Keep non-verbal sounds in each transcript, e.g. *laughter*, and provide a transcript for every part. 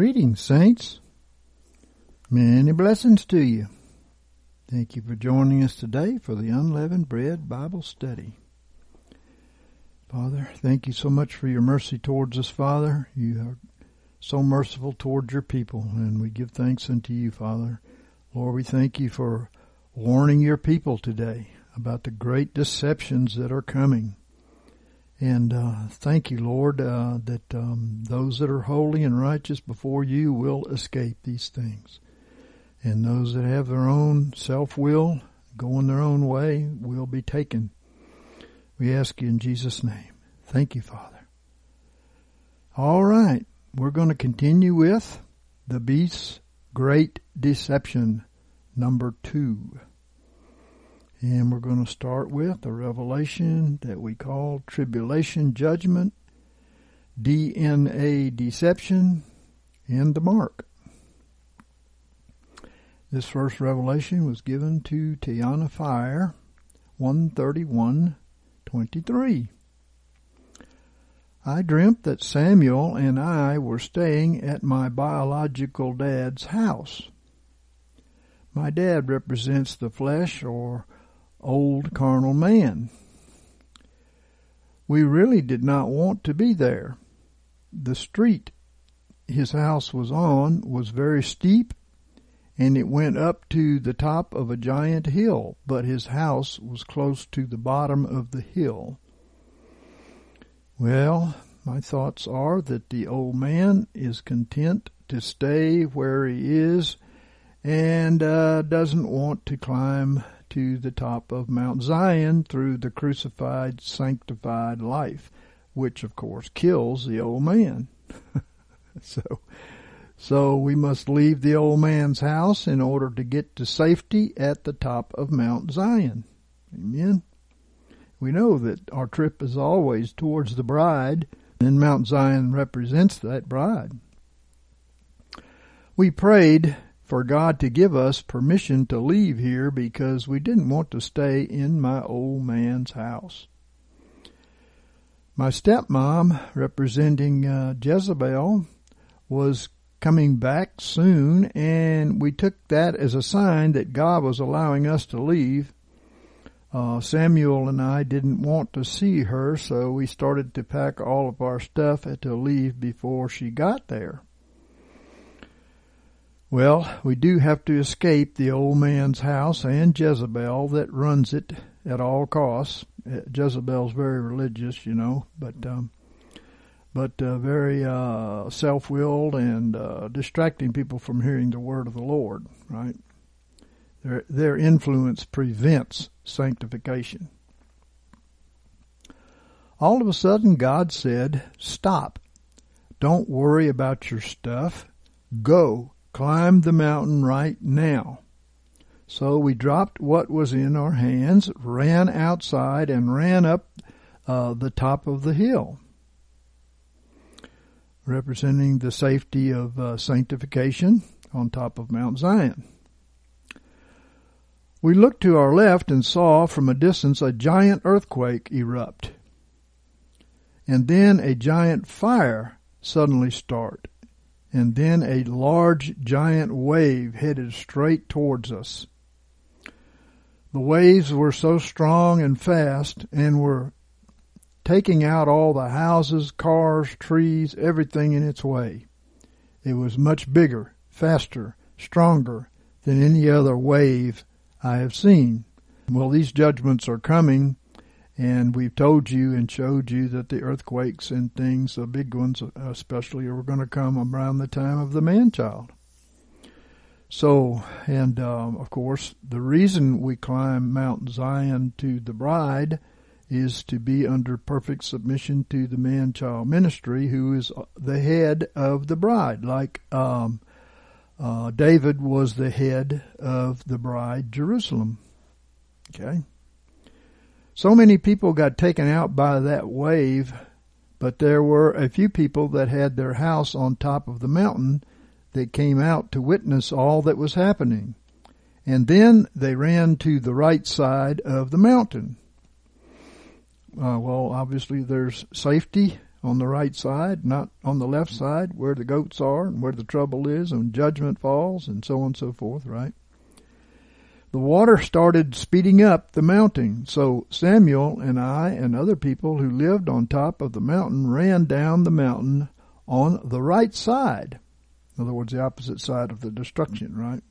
Greetings, saints. Many blessings to you. Thank you for joining us today for the Unleavened Bread Bible Study. Father, thank you so much for your mercy towards us, Father. You are so merciful towards your people, and we give thanks unto you, Father. Lord, we thank you for warning your people today about the great deceptions that are coming. And uh, thank you, Lord, uh, that um, those that are holy and righteous before you will escape these things. And those that have their own self will, going their own way, will be taken. We ask you in Jesus' name. Thank you, Father. All right, we're going to continue with the beast's great deception, number two. And we're going to start with a revelation that we call tribulation judgment, DNA deception, and the mark. This first revelation was given to Tiana Fire, 131.23. I dreamt that Samuel and I were staying at my biological dad's house. My dad represents the flesh or old carnal man. We really did not want to be there. The street his house was on was very steep and it went up to the top of a giant hill, but his house was close to the bottom of the hill. Well, my thoughts are that the old man is content to stay where he is and uh, doesn't want to climb to the top of Mount Zion through the crucified, sanctified life, which of course kills the old man. *laughs* so, so we must leave the old man's house in order to get to safety at the top of Mount Zion. Amen. We know that our trip is always towards the bride, and Mount Zion represents that bride. We prayed for God to give us permission to leave here because we didn't want to stay in my old man's house. My stepmom, representing uh, Jezebel, was coming back soon, and we took that as a sign that God was allowing us to leave. Uh, Samuel and I didn't want to see her, so we started to pack all of our stuff to leave before she got there. Well, we do have to escape the old man's house and Jezebel that runs it at all costs. Uh, Jezebel's very religious, you know, but um, but uh, very uh, self-willed and uh, distracting people from hearing the word of the Lord. Right? Their their influence prevents sanctification. All of a sudden, God said, "Stop! Don't worry about your stuff. Go." Climb the mountain right now. So we dropped what was in our hands, ran outside, and ran up uh, the top of the hill, representing the safety of uh, sanctification on top of Mount Zion. We looked to our left and saw from a distance a giant earthquake erupt, and then a giant fire suddenly start and then a large giant wave headed straight towards us. The waves were so strong and fast and were taking out all the houses, cars, trees, everything in its way. It was much bigger, faster, stronger than any other wave I have seen. Well, these judgments are coming and we've told you and showed you that the earthquakes and things, the big ones especially, are going to come around the time of the man child. So, and um, of course, the reason we climb Mount Zion to the bride is to be under perfect submission to the man child ministry, who is the head of the bride, like um, uh, David was the head of the bride, Jerusalem. Okay. So many people got taken out by that wave, but there were a few people that had their house on top of the mountain that came out to witness all that was happening. And then they ran to the right side of the mountain. Uh, well, obviously there's safety on the right side, not on the left side where the goats are and where the trouble is and judgment falls and so on and so forth, right? The water started speeding up the mountain, so Samuel and I and other people who lived on top of the mountain ran down the mountain on the right side. In other words, the opposite side of the destruction, right?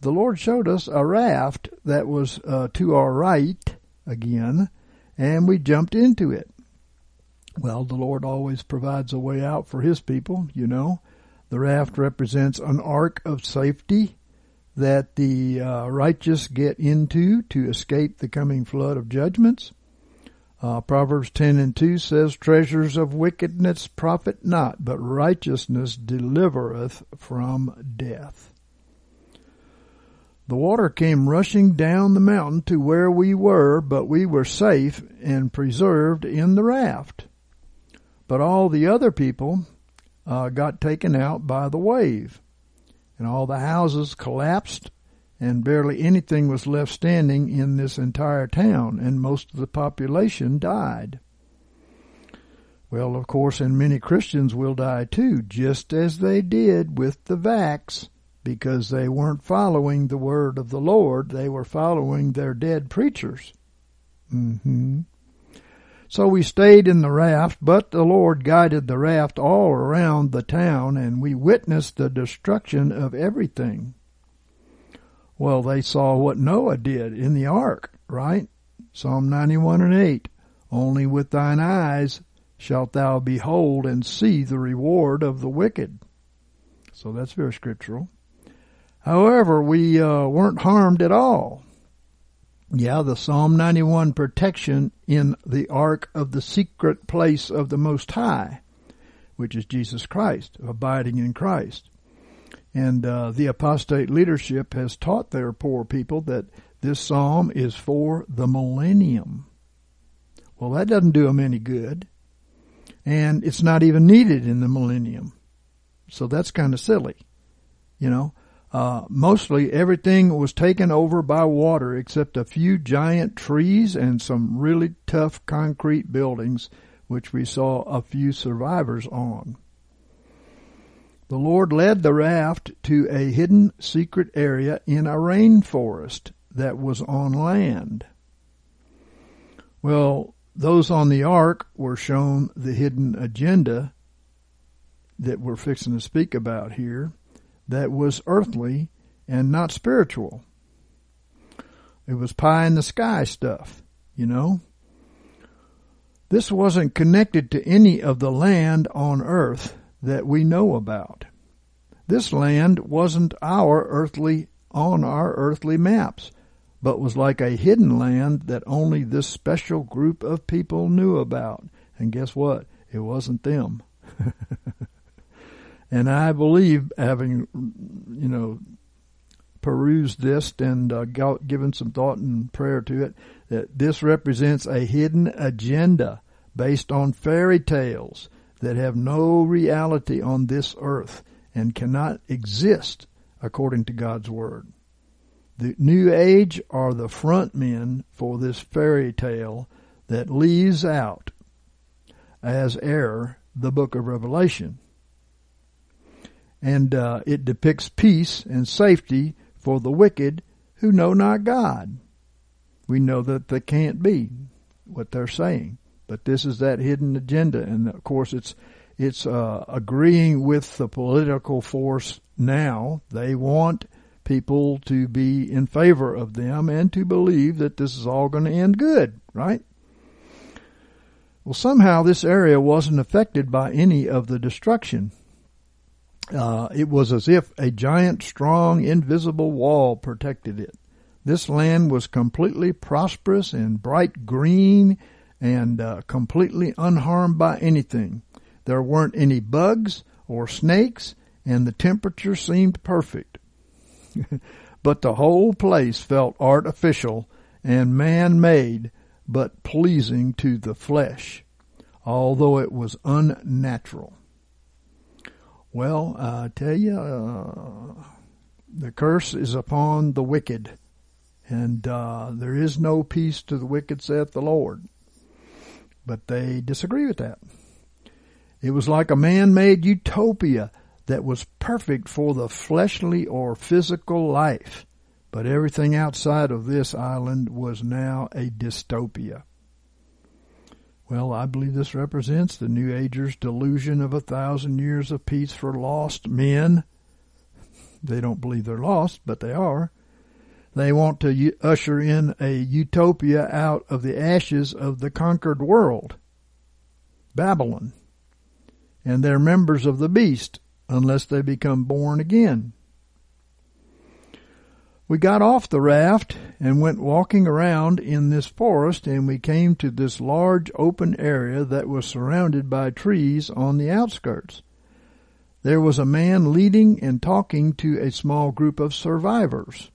The Lord showed us a raft that was uh, to our right again, and we jumped into it. Well, the Lord always provides a way out for His people, you know. The raft represents an ark of safety that the uh, righteous get into to escape the coming flood of judgments. Uh, Proverbs 10 and 2 says, Treasures of wickedness profit not, but righteousness delivereth from death. The water came rushing down the mountain to where we were, but we were safe and preserved in the raft. But all the other people uh, got taken out by the wave, and all the houses collapsed, and barely anything was left standing in this entire town, and most of the population died. Well, of course, and many Christians will die too, just as they did with the vax, because they weren't following the word of the Lord, they were following their dead preachers. Mm-hmm. So we stayed in the raft, but the Lord guided the raft all around the town, and we witnessed the destruction of everything. Well, they saw what Noah did in the ark, right? Psalm 91 and 8. Only with thine eyes shalt thou behold and see the reward of the wicked. So that's very scriptural. However, we uh, weren't harmed at all. Yeah, the Psalm 91 protection in the ark of the secret place of the Most High, which is Jesus Christ, abiding in Christ. And uh, the apostate leadership has taught their poor people that this psalm is for the millennium. Well, that doesn't do them any good. And it's not even needed in the millennium. So that's kind of silly. You know, uh, mostly everything was taken over by water except a few giant trees and some really tough concrete buildings, which we saw a few survivors on. The Lord led the raft to a hidden secret area in a rainforest that was on land. Well, those on the ark were shown the hidden agenda that we're fixing to speak about here that was earthly and not spiritual. It was pie in the sky stuff, you know. This wasn't connected to any of the land on earth that we know about. This land wasn't our earthly, on our earthly maps, but was like a hidden land that only this special group of people knew about. And guess what? It wasn't them. *laughs* And I believe, having, you know, perused this and uh, given some thought and prayer to it, that this represents a hidden agenda based on fairy tales that have no reality on this earth and cannot exist according to God's Word. The New Age are the front men for this fairy tale that leaves out as error the book of Revelation and uh, it depicts peace and safety for the wicked who know not God. We know that they can't be what they're saying, but this is that hidden agenda, and of course it's it's uh, agreeing with the political force now. They want people to be in favor of them and to believe that this is all going to end good, right? Well, somehow this area wasn't affected by any of the destruction uh, it was as if a giant, strong, invisible wall protected it. This land was completely prosperous and bright green and uh, completely unharmed by anything. There weren't any bugs or snakes, and the temperature seemed perfect. *laughs* but the whole place felt artificial and man made, but pleasing to the flesh, although it was unnatural. Well, I tell you, uh, the curse is upon the wicked, and uh, there is no peace to the wicked, saith the Lord. But they disagree with that. It was like a man-made utopia that was perfect for the fleshly or physical life. But everything outside of this island was now a dystopia. Well, I believe this represents the New Agers' delusion of a thousand years of peace for lost men. They don't believe they're lost, but they are. They want to usher in a utopia out of the ashes of the conquered world, Babylon. And they're members of the beast unless they become born again. We got off the raft and went walking around in this forest and we came to this large open area that was surrounded by trees on the outskirts. There was a man leading and talking to a small group of survivors.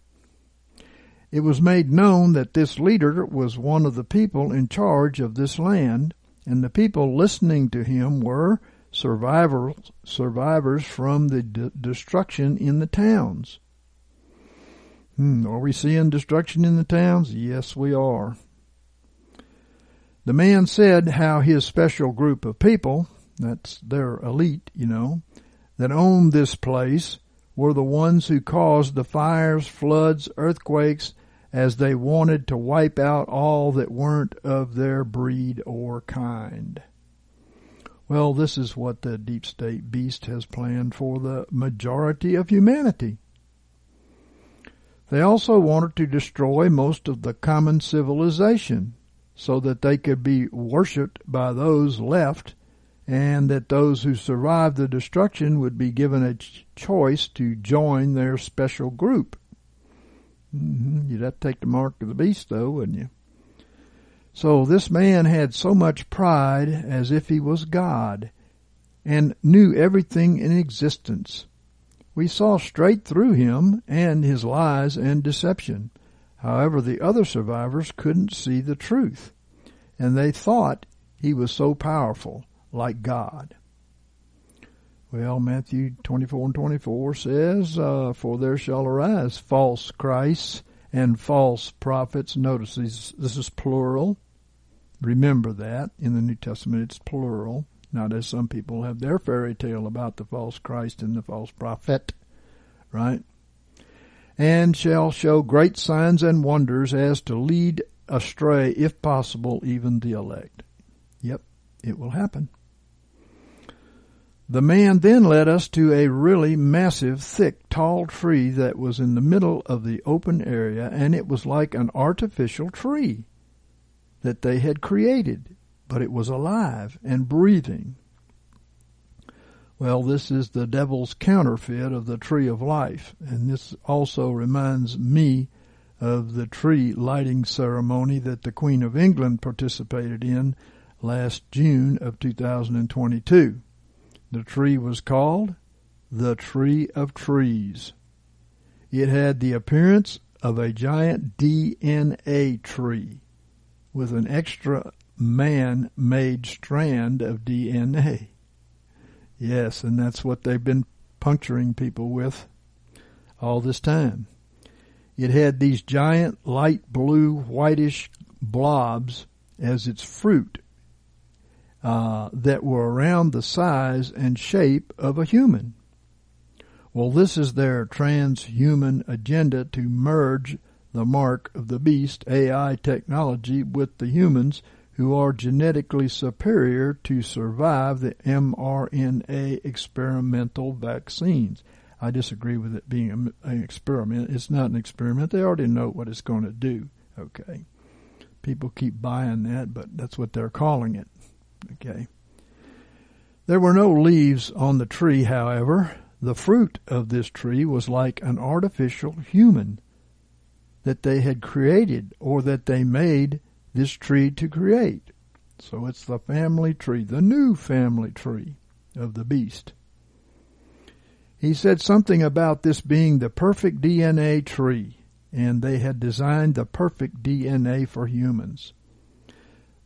It was made known that this leader was one of the people in charge of this land, and the people listening to him were survivors, survivors from the de- destruction in the towns. Hmm, are we seeing destruction in the towns? Yes, we are. The man said how his special group of people, that's their elite, you know, that owned this place were the ones who caused the fires, floods, earthquakes, as they wanted to wipe out all that weren't of their breed or kind. Well, this is what the deep state beast has planned for the majority of humanity. They also wanted to destroy most of the common civilization so that they could be worshipped by those left and that those who survived the destruction would be given a ch- choice to join their special group. Mm-hmm. You'd have to take the mark of the beast though, wouldn't you? So this man had so much pride as if he was God and knew everything in existence. We saw straight through him and his lies and deception. However, the other survivors couldn't see the truth, and they thought he was so powerful, like God. Well, Matthew 24 and 24 says, uh, For there shall arise false Christs and false prophets. Notice this, this is plural. Remember that. In the New Testament it's plural. Not as some people have their fairy tale about the false Christ and the false prophet, right? And shall show great signs and wonders as to lead astray, if possible, even the elect. Yep, it will happen. The man then led us to a really massive, thick, tall tree that was in the middle of the open area, and it was like an artificial tree that they had created but it was alive and breathing. Well, this is the devil's counterfeit of the tree of life, and this also reminds me of the tree lighting ceremony that the Queen of England participated in last June of 2022. The tree was called the Tree of Trees. It had the appearance of a giant DNA tree with an extra man made strand of DNA. Yes, and that's what they've been puncturing people with all this time. It had these giant light blue whitish blobs as its fruit uh, that were around the size and shape of a human. Well, this is their transhuman agenda to merge the mark of the beast AI technology with the humans who are genetically superior to survive the mRNA experimental vaccines. I disagree with it being an experiment. It's not an experiment. They already know what it's going to do. Okay. People keep buying that, but that's what they're calling it. Okay. There were no leaves on the tree, however. The fruit of this tree was like an artificial human that they had created or that they made this tree to create. So it's the family tree, the new family tree of the beast. He said something about this being the perfect DNA tree, and they had designed the perfect DNA for humans.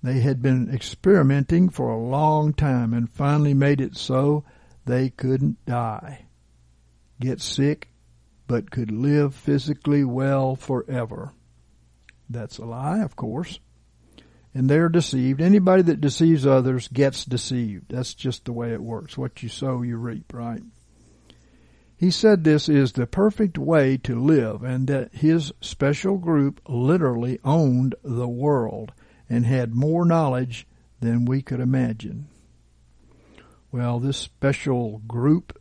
They had been experimenting for a long time and finally made it so they couldn't die, get sick, but could live physically well forever. That's a lie, of course. And they're deceived. Anybody that deceives others gets deceived. That's just the way it works. What you sow, you reap, right? He said this is the perfect way to live and that his special group literally owned the world and had more knowledge than we could imagine. Well, this special group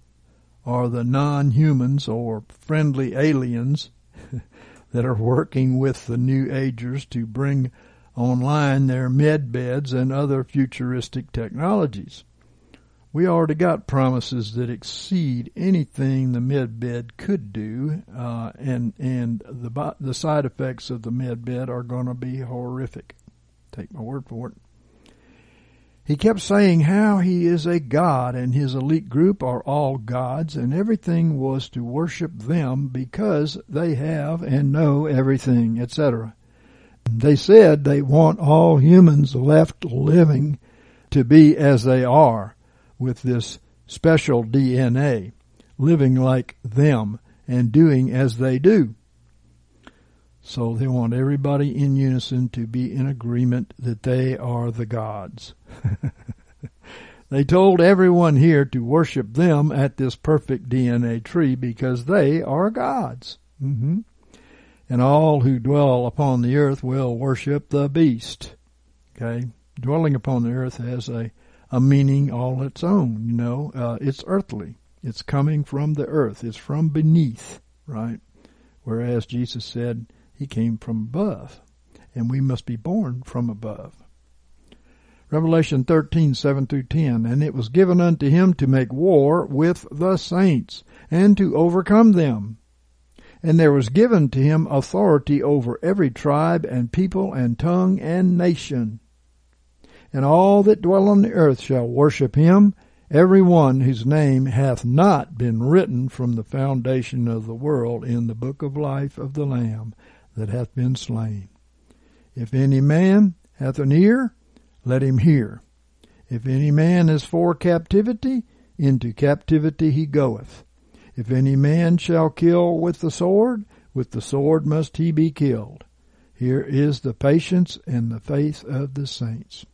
are the non-humans or friendly aliens *laughs* that are working with the New Agers to bring online their med beds and other futuristic technologies. We already got promises that exceed anything the med bed could do, uh, and and the the side effects of the med bed are going to be horrific. Take my word for it. He kept saying how he is a god and his elite group are all gods and everything was to worship them because they have and know everything, etc. They said they want all humans left living to be as they are with this special DNA, living like them and doing as they do. So they want everybody in unison to be in agreement that they are the gods. *laughs* they told everyone here to worship them at this perfect DNA tree because they are gods. Mm-hmm. And all who dwell upon the earth will worship the beast. Okay? Dwelling upon the earth has a, a meaning all its own, you know. Uh, it's earthly. It's coming from the earth. It's from beneath, right? Whereas Jesus said, he came from above, and we must be born from above. Revelation thirteen seven through 10. And it was given unto him to make war with the saints, and to overcome them. And there was given to him authority over every tribe and people and tongue and nation. And all that dwell on the earth shall worship him, every one whose name hath not been written from the foundation of the world in the book of life of the Lamb that hath been slain. If any man hath an ear, let him hear. If any man is for captivity, into captivity he goeth. If any man shall kill with the sword, with the sword must he be killed. Here is the patience and the faith of the saints.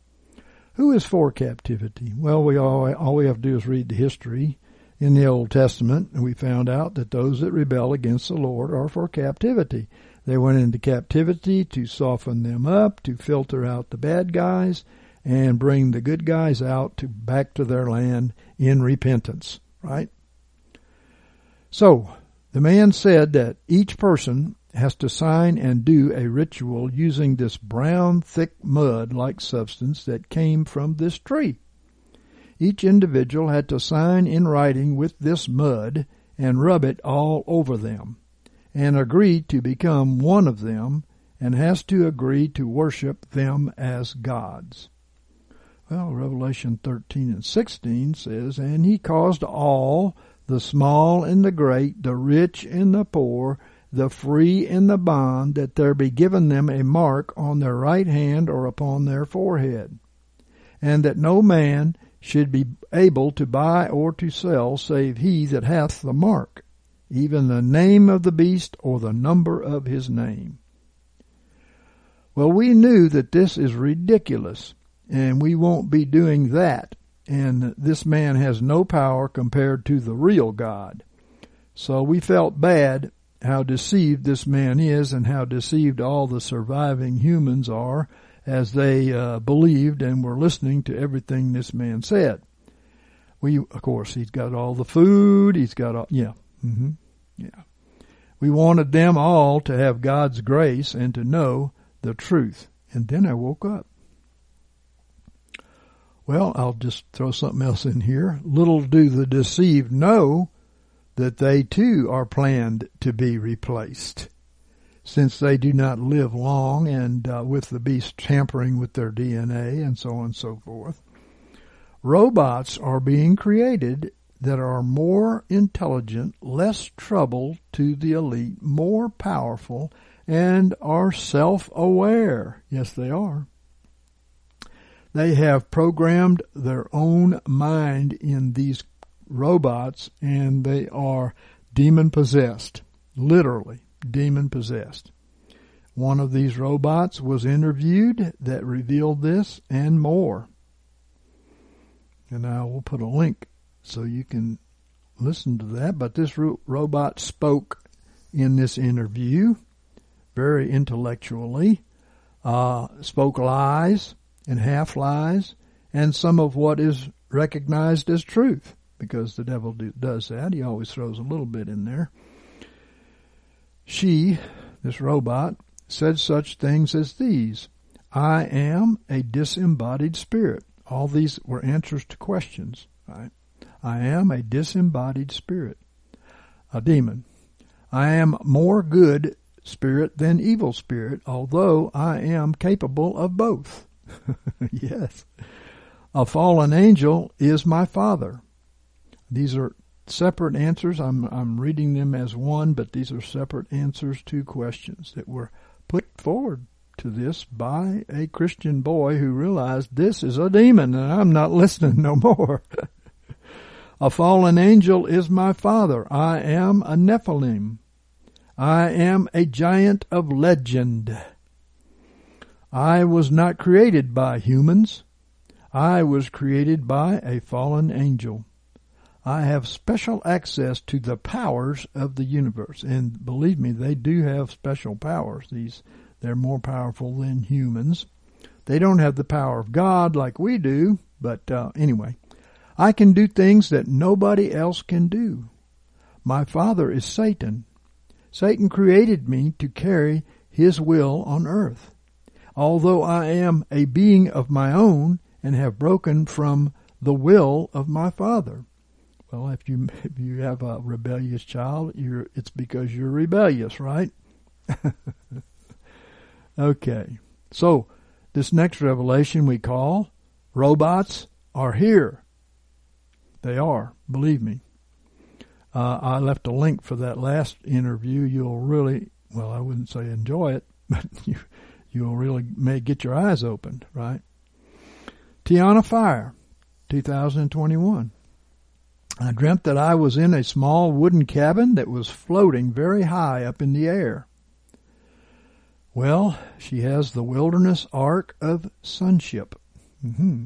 Who is for captivity? Well, we all, all we have to do is read the history in the Old Testament, and we found out that those that rebel against the Lord are for captivity. They went into captivity to soften them up, to filter out the bad guys, and bring the good guys out to back to their land in repentance, right? So, the man said that each person has to sign and do a ritual using this brown, thick mud like substance that came from this tree. Each individual had to sign in writing with this mud and rub it all over them and agree to become one of them and has to agree to worship them as gods. Well, Revelation 13 and 16 says, And he caused all, the small and the great, the rich and the poor, the free and the bond, that there be given them a mark on their right hand or upon their forehead, and that no man should be able to buy or to sell save he that hath the mark, even the name of the beast or the number of his name. Well, we knew that this is ridiculous, and we won't be doing that, and this man has no power compared to the real God. So we felt bad how deceived this man is and how deceived all the surviving humans are as they uh, believed and were listening to everything this man said. We, of course, he's got all the food, he's got all, yeah, Mm-hmm. Yeah. We wanted them all to have God's grace and to know the truth. And then I woke up. Well, I'll just throw something else in here. Little do the deceived know that they too are planned to be replaced. since they do not live long and uh, with the beast tampering with their DNA and so on and so forth. Robots are being created that are more intelligent, less trouble to the elite, more powerful, and are self-aware. Yes, they are. They have programmed their own mind in these robots and they are demon possessed. Literally, demon possessed. One of these robots was interviewed that revealed this and more. And I will put a link so you can listen to that. But this ro- robot spoke in this interview very intellectually, uh, spoke lies and half lies, and some of what is recognized as truth, because the devil do, does that. He always throws a little bit in there. She, this robot, said such things as these I am a disembodied spirit. All these were answers to questions, right? I am a disembodied spirit, a demon. I am more good spirit than evil spirit, although I am capable of both. *laughs* yes. A fallen angel is my father. These are separate answers. I'm, I'm reading them as one, but these are separate answers to questions that were put forward to this by a Christian boy who realized this is a demon and I'm not *laughs* listening no more. *laughs* a fallen angel is my father. I am a Nephilim. I am a giant of legend. I was not created by humans. I was created by a fallen angel. I have special access to the powers of the universe. And believe me, they do have special powers. These, they're more powerful than humans. They don't have the power of God like we do, but uh, anyway, I can do things that nobody else can do. My father is Satan. Satan created me to carry his will on earth. Although I am a being of my own and have broken from the will of my father. Well, if you if you have a rebellious child, you're it's because you're rebellious, right? *laughs* okay. So, this next revelation we call robots are here. They are, believe me. Uh, I left a link for that last interview. You'll really, well, I wouldn't say enjoy it, *laughs* but you, you'll really may get your eyes opened, right? Tiana Fire, 2021. I dreamt that I was in a small wooden cabin that was floating very high up in the air. Well, she has the wilderness ark of sonship. Mm-hmm.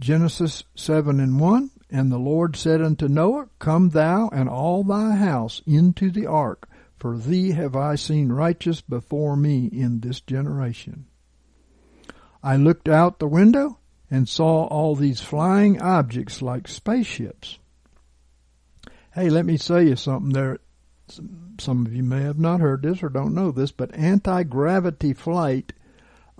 Genesis 7 and 1. And the Lord said unto Noah, Come thou and all thy house into the ark, for thee have I seen righteous before me in this generation. I looked out the window and saw all these flying objects like spaceships. Hey, let me say you something there. Some of you may have not heard this or don't know this, but anti-gravity flight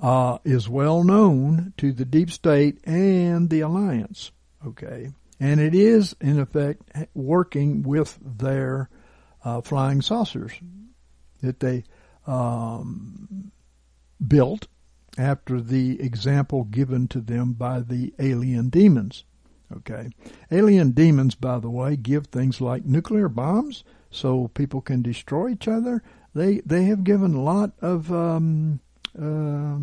uh, is well known to the deep state and the alliance. Okay and it is in effect working with their uh, flying saucers that they um, built after the example given to them by the alien demons. Okay, alien demons, by the way, give things like nuclear bombs so people can destroy each other. They they have given a lot of um, uh,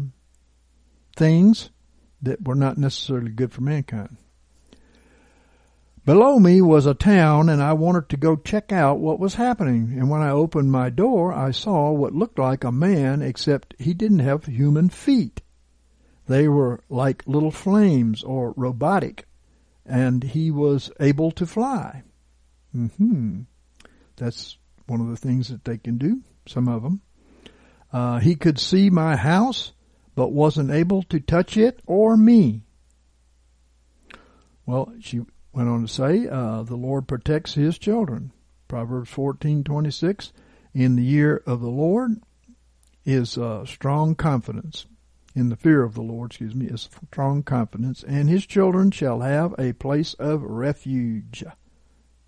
things that were not necessarily good for mankind. Below me was a town and I wanted to go check out what was happening. And when I opened my door, I saw what looked like a man except he didn't have human feet. They were like little flames or robotic and he was able to fly. Hmm. That's one of the things that they can do, some of them. Uh, he could see my house, but wasn't able to touch it or me. Well, she went on to say, uh, the Lord protects his children. Proverbs 14:26, in the year of the Lord is uh, strong confidence. In the fear of the Lord, excuse me, is strong confidence, and his children shall have a place of refuge.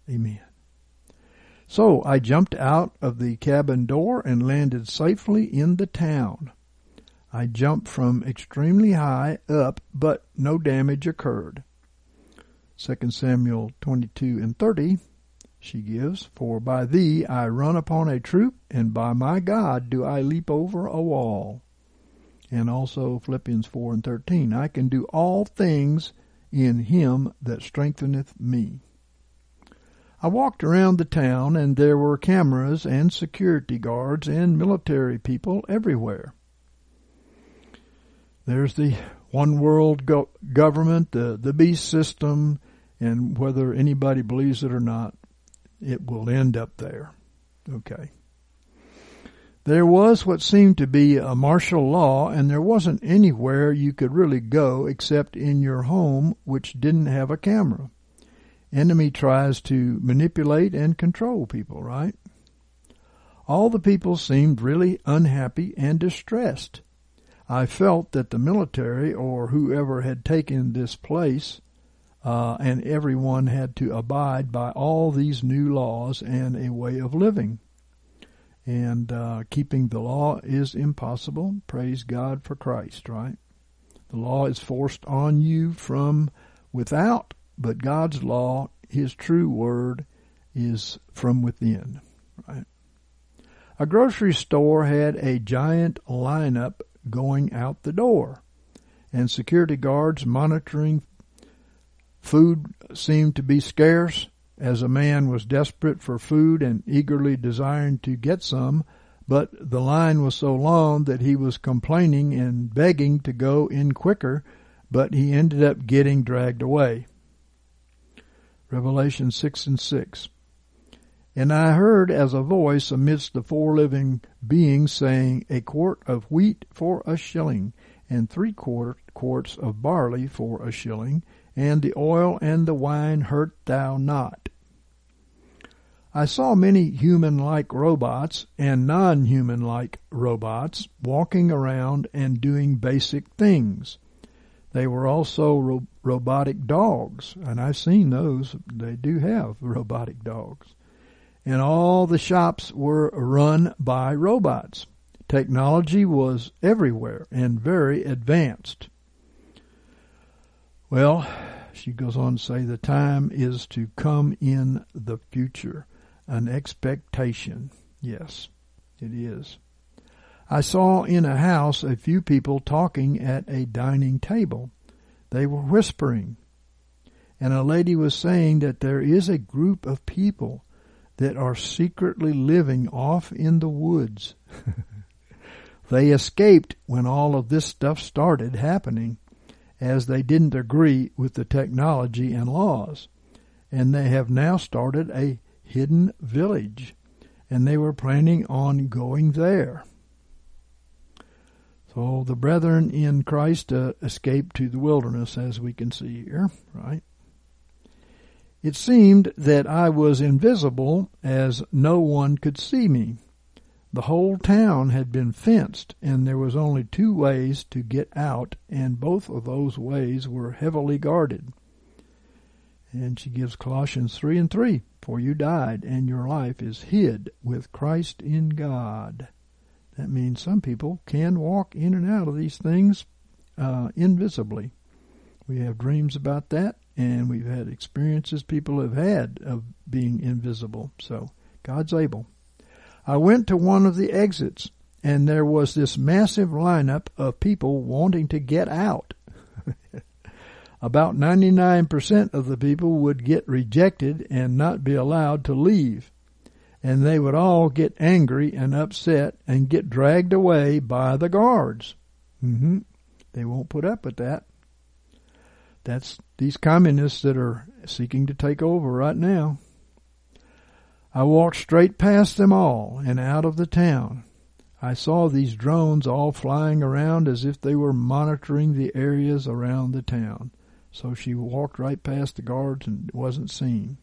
Amen. So I jumped out of the cabin door and landed safely in the town. I jumped from extremely high up, but no damage occurred. 2 Samuel 22 and 30, she gives, For by thee I run upon a troop, and by my God do I leap over a wall. And also Philippians 4 and 13, I can do all things in him that strengtheneth me. I walked around the town and there were cameras and security guards and military people everywhere. There's the one world go- government, the, the beast system, and whether anybody believes it or not, it will end up there. Okay. There was what seemed to be a martial law, and there wasn't anywhere you could really go except in your home, which didn't have a camera. Enemy tries to manipulate and control people, right? All the people seemed really unhappy and distressed. I felt that the military or whoever had taken this place uh, and everyone had to abide by all these new laws and a way of living. And uh, keeping the law is impossible. Praise God for Christ, right? The law is forced on you from without, but God's law, His true word, is from within, right? A grocery store had a giant lineup going out the door, and security guards monitoring food seemed to be scarce, as a man was desperate for food and eagerly desiring to get some, but the line was so long that he was complaining and begging to go in quicker, but he ended up getting dragged away. Revelation 6 and 6. And I heard as a voice amidst the four living beings saying, A quart of wheat for a shilling, and three quart, quarts of barley for a shilling, and the oil and the wine hurt thou not. I saw many human-like robots and non-human-like robots walking around and doing basic things. They were also ro- robotic dogs, and I've seen those. They do have robotic dogs and all the shops were run by robots. Technology was everywhere and very advanced. Well, she goes on to say the time is to come in the future, an expectation. Yes, it is. I saw in a house a few people talking at a dining table. They were whispering. And a lady was saying that there is a group of people that are secretly living off in the woods. *laughs* they escaped when all of this stuff started happening as they didn't agree with the technology and laws. And they have now started a hidden village and they were planning on going there. So the brethren in Christ uh, escaped to the wilderness, as we can see here, right? It seemed that I was invisible as no one could see me. The whole town had been fenced and there was only two ways to get out and both of those ways were heavily guarded. And she gives Colossians 3 and 3, For you died and your life is hid with Christ in God. That means some people can walk in and out of these things uh, invisibly. We have dreams about that and we've had experiences people have had of being invisible. So God's able. I went to one of the exits and there was this massive lineup of people wanting to get out. *laughs* About 99% of the people would get rejected and not be allowed to leave. And they would all get angry and upset and get dragged away by the guards. Mm-hmm. They won't put up with that. That's these communists that are seeking to take over right now. I walked straight past them all and out of the town. I saw these drones all flying around as if they were monitoring the areas around the town. So she walked right past the guards and wasn't seen.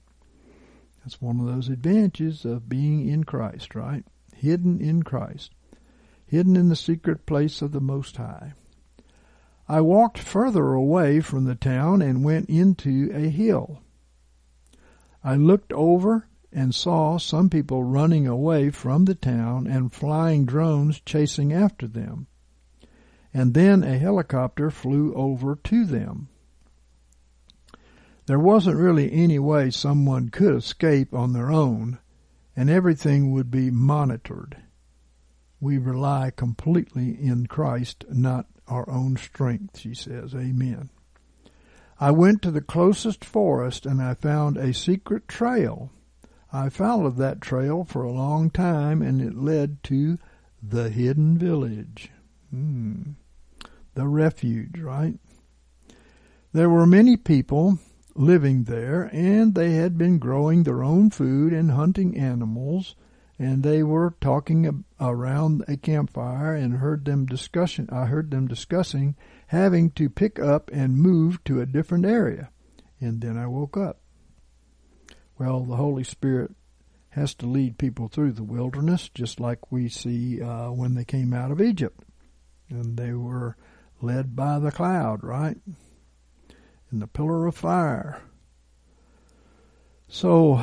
That's one of those advantages of being in Christ, right? Hidden in Christ. Hidden in the secret place of the Most High. I walked further away from the town and went into a hill. I looked over and saw some people running away from the town and flying drones chasing after them. And then a helicopter flew over to them. There wasn't really any way someone could escape on their own, and everything would be monitored. We rely completely in Christ, not our own strength, she says. Amen. I went to the closest forest and I found a secret trail. I followed that trail for a long time and it led to the hidden village. Hmm. The refuge, right? There were many people living there and they had been growing their own food and hunting animals and they were talking around a campfire and heard them discussion I heard them discussing having to pick up and move to a different area. And then I woke up. Well the holy spirit has to lead people through the wilderness just like we see uh, when they came out of Egypt. And they were led by the cloud right? In the pillar of fire. So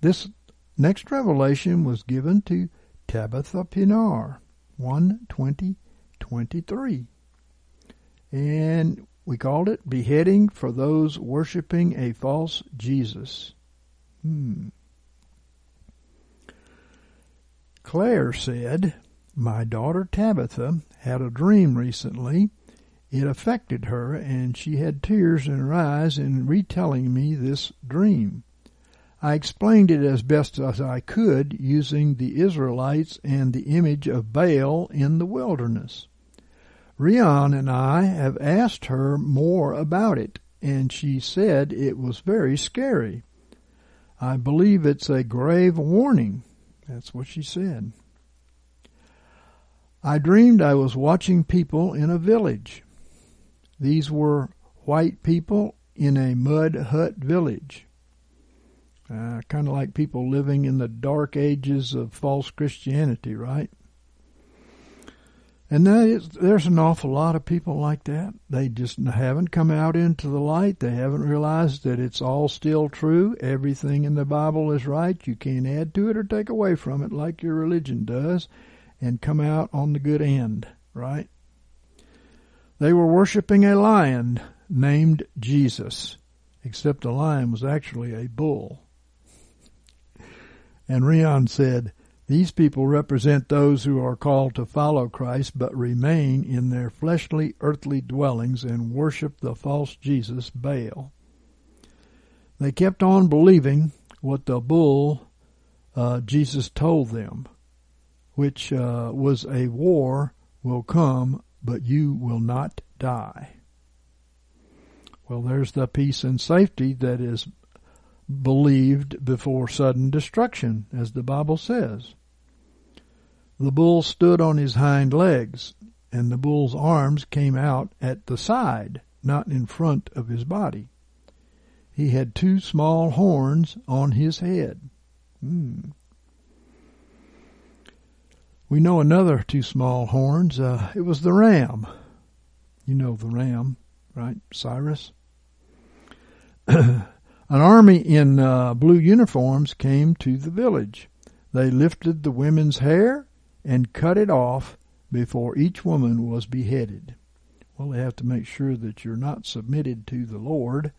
this Next revelation was given to Tabitha Pinar, 12023. And we called it Beheading for Those Worshipping a False Jesus. Hmm. Claire said, My daughter Tabitha had a dream recently. It affected her, and she had tears in her eyes in retelling me this dream. I explained it as best as I could using the Israelites and the image of Baal in the wilderness. Rion and I have asked her more about it, and she said it was very scary. I believe it's a grave warning. That's what she said. I dreamed I was watching people in a village. These were white people in a mud hut village. Uh, kind of like people living in the dark ages of false Christianity, right? And is, there's an awful lot of people like that. They just haven't come out into the light. They haven't realized that it's all still true. Everything in the Bible is right. You can't add to it or take away from it like your religion does and come out on the good end, right? They were worshiping a lion named Jesus, except the lion was actually a bull. And Rion said, These people represent those who are called to follow Christ but remain in their fleshly, earthly dwellings and worship the false Jesus, Baal. They kept on believing what the bull uh, Jesus told them, which uh, was a war will come, but you will not die. Well, there's the peace and safety that is believed before sudden destruction, as the Bible says. The bull stood on his hind legs, and the bull's arms came out at the side, not in front of his body. He had two small horns on his head. Hmm. We know another two small horns. Uh, it was the ram. You know the ram, right? Cyrus. *clears throat* An army in uh, blue uniforms came to the village. They lifted the women's hair and cut it off before each woman was beheaded. Well, they have to make sure that you're not submitted to the Lord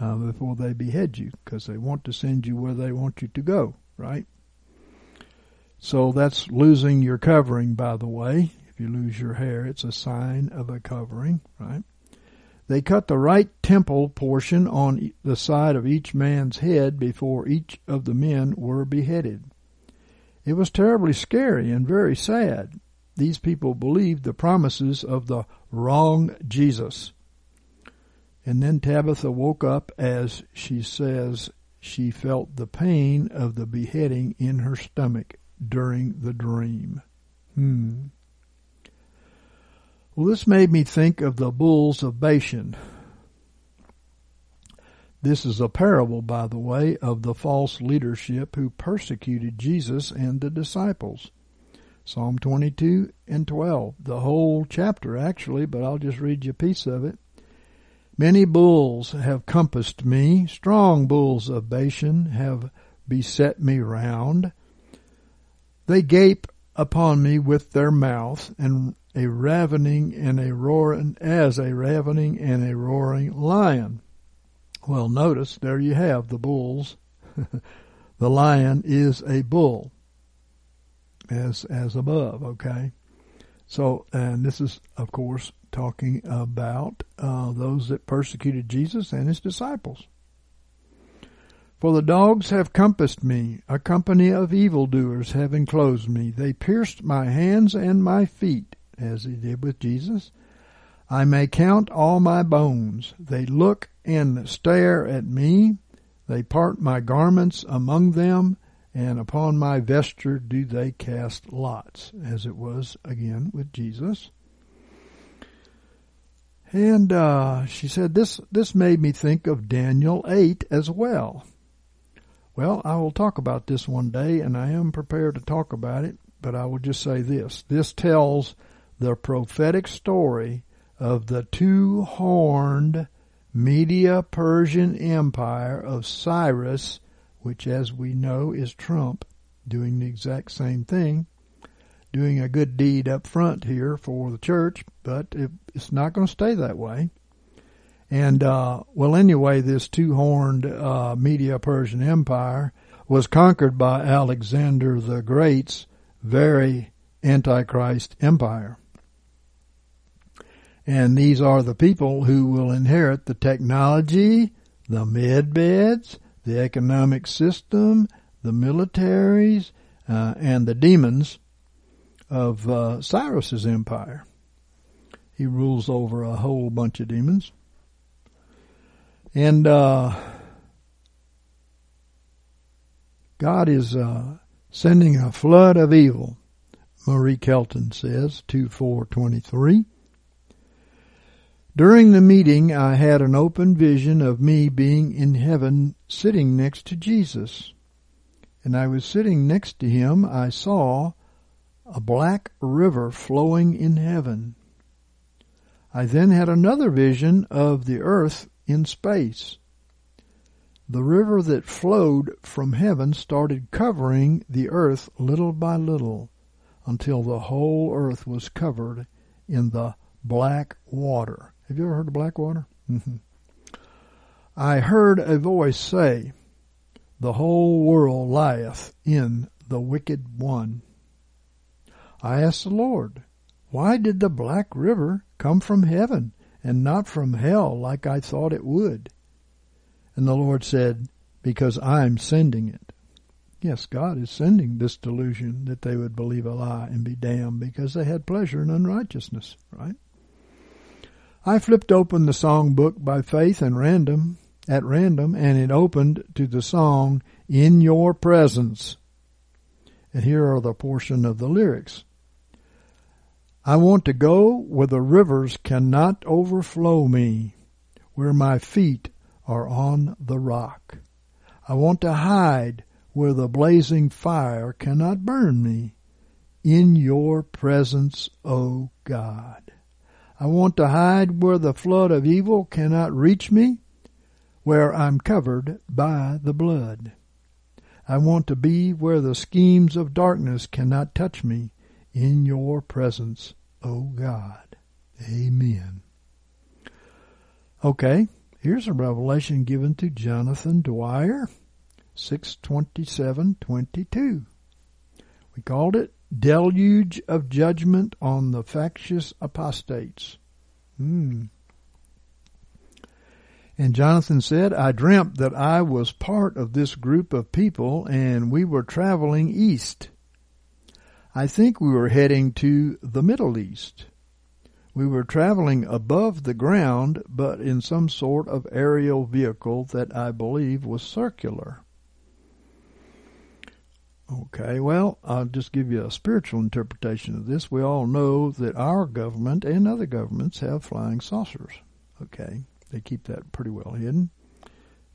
uh, before they behead you, because they want to send you where they want you to go, right? So that's losing your covering, by the way. If you lose your hair, it's a sign of a covering, right? They cut the right temple portion on the side of each man's head before each of the men were beheaded. It was terribly scary and very sad. These people believed the promises of the wrong Jesus. And then Tabitha woke up as she says she felt the pain of the beheading in her stomach during the dream. Hmm. Well, this made me think of the bulls of Bashan. This is a parable, by the way, of the false leadership who persecuted Jesus and the disciples. Psalm 22 and 12, the whole chapter actually, but I'll just read you a piece of it. Many bulls have compassed me, strong bulls of Bashan have beset me round. They gape upon me with their mouth, and a ravening and a roaring, as a ravening and a roaring lion. Well, notice there you have the bulls. *laughs* the lion is a bull, as as above. Okay, so and this is of course talking about uh, those that persecuted Jesus and his disciples. For the dogs have compassed me, a company of evildoers have enclosed me. They pierced my hands and my feet, as he did with Jesus. I may count all my bones. They look and stare at me. They part my garments among them, and upon my vesture do they cast lots, as it was again with Jesus. And uh, she said this this made me think of Daniel eight as well. Well, I will talk about this one day, and I am prepared to talk about it. But I will just say this: this tells the prophetic story of the two-horned Media-Persian Empire of Cyrus, which, as we know, is Trump doing the exact same thing doing a good deed up front here for the church, but it, it's not going to stay that way. And, uh, well, anyway, this two-horned, uh, Media-Persian Empire was conquered by Alexander the Great's very Antichrist empire. And these are the people who will inherit the technology, the med beds, the economic system, the militaries, uh, and the demons of uh, Cyrus's empire. He rules over a whole bunch of demons. And uh, God is uh, sending a flood of evil, Marie Kelton says, 2423. During the meeting, I had an open vision of me being in heaven sitting next to Jesus. And I was sitting next to him. I saw a black river flowing in heaven. I then had another vision of the earth in space. The river that flowed from heaven started covering the earth little by little until the whole earth was covered in the black water. Have you ever heard of Blackwater? Mm-hmm. I heard a voice say, The whole world lieth in the wicked one. I asked the Lord, Why did the black river come from heaven and not from hell like I thought it would? And the Lord said, Because I'm sending it. Yes, God is sending this delusion that they would believe a lie and be damned because they had pleasure in unrighteousness, right? I flipped open the song book by faith and random at random and it opened to the song In Your Presence. And here are the portion of the lyrics. I want to go where the rivers cannot overflow me, where my feet are on the rock. I want to hide where the blazing fire cannot burn me, in your presence, O God. I want to hide where the flood of evil cannot reach me, where I'm covered by the blood. I want to be where the schemes of darkness cannot touch me, in your presence, O God. Amen. Okay, here's a revelation given to Jonathan Dwyer, 62722. We called it Deluge of Judgment on the Factious Apostates. Hmm. And Jonathan said, I dreamt that I was part of this group of people and we were traveling east. I think we were heading to the Middle East. We were traveling above the ground, but in some sort of aerial vehicle that I believe was circular. Okay, well, I'll just give you a spiritual interpretation of this. We all know that our government and other governments have flying saucers. Okay, they keep that pretty well hidden,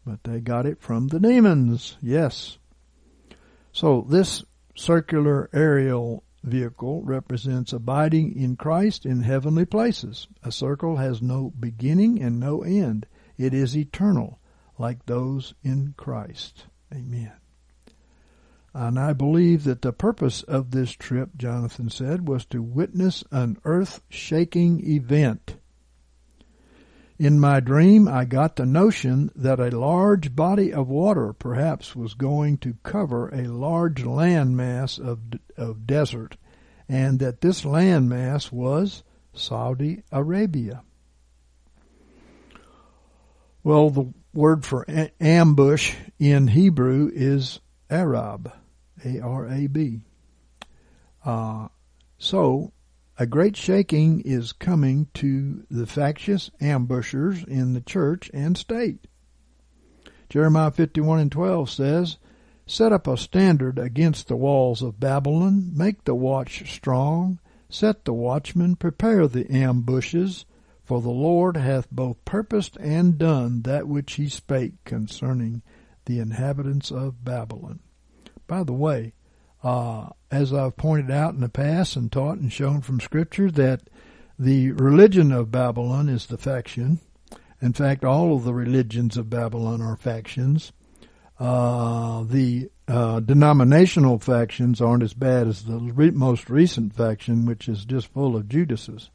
but they got it from the demons. Yes. So this circular aerial vehicle represents abiding in Christ in heavenly places. A circle has no beginning and no end. It is eternal, like those in Christ. Amen. And I believe that the purpose of this trip, Jonathan said, was to witness an earth shaking event. In my dream, I got the notion that a large body of water perhaps was going to cover a large landmass of, of desert, and that this landmass was Saudi Arabia. Well, the word for ambush in Hebrew is Arab, A-R-A-B. Uh, so, a great shaking is coming to the factious ambushers in the church and state. Jeremiah 51 and 12 says, Set up a standard against the walls of Babylon, make the watch strong, set the watchmen, prepare the ambushes, for the Lord hath both purposed and done that which he spake concerning the inhabitants of Babylon. By the way, uh, as I've pointed out in the past and taught and shown from Scripture, that the religion of Babylon is the faction. In fact, all of the religions of Babylon are factions. Uh, the uh, denominational factions aren't as bad as the re- most recent faction, which is just full of Judases.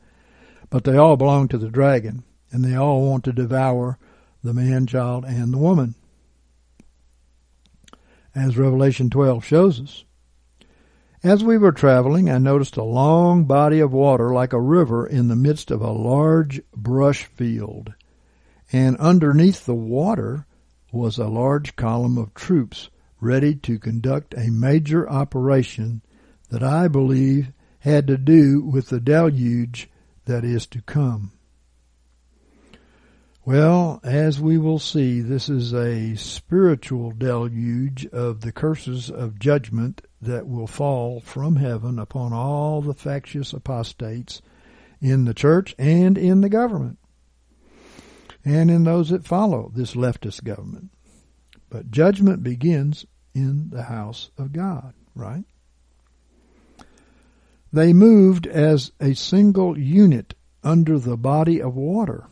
But they all belong to the dragon, and they all want to devour the man child and the woman. As Revelation 12 shows us. As we were traveling, I noticed a long body of water like a river in the midst of a large brush field. And underneath the water was a large column of troops ready to conduct a major operation that I believe had to do with the deluge that is to come. Well, as we will see, this is a spiritual deluge of the curses of judgment that will fall from heaven upon all the factious apostates in the church and in the government, and in those that follow this leftist government. But judgment begins in the house of God, right? They moved as a single unit under the body of water.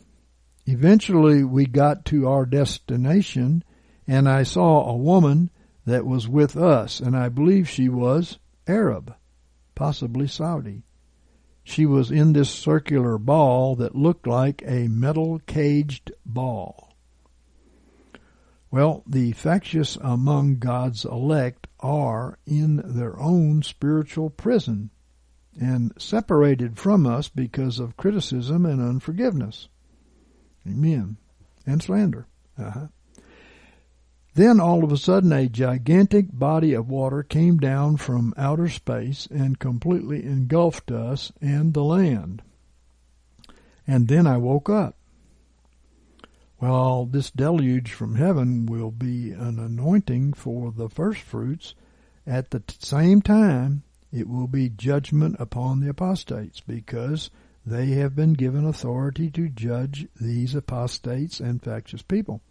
Eventually we got to our destination and I saw a woman that was with us and I believe she was Arab, possibly Saudi. She was in this circular ball that looked like a metal caged ball. Well, the factious among God's elect are in their own spiritual prison and separated from us because of criticism and unforgiveness. Amen. And slander. Uh-huh. Then all of a sudden a gigantic body of water came down from outer space and completely engulfed us and the land. And then I woke up. Well, this deluge from heaven will be an anointing for the first fruits at the same time it will be judgment upon the apostates because they have been given authority to judge these apostates and factious people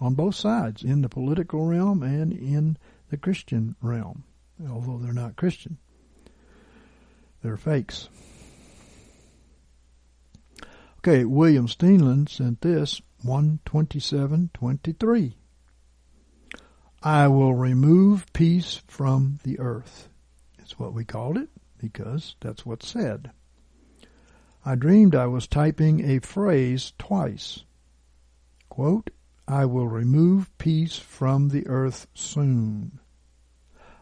on both sides, in the political realm and in the Christian realm, although they're not Christian. They're fakes. Okay, William Steenland sent this 127.23. I will remove peace from the earth. It's what we called it because that's what's said. I dreamed I was typing a phrase twice. Quote, I will remove peace from the earth soon.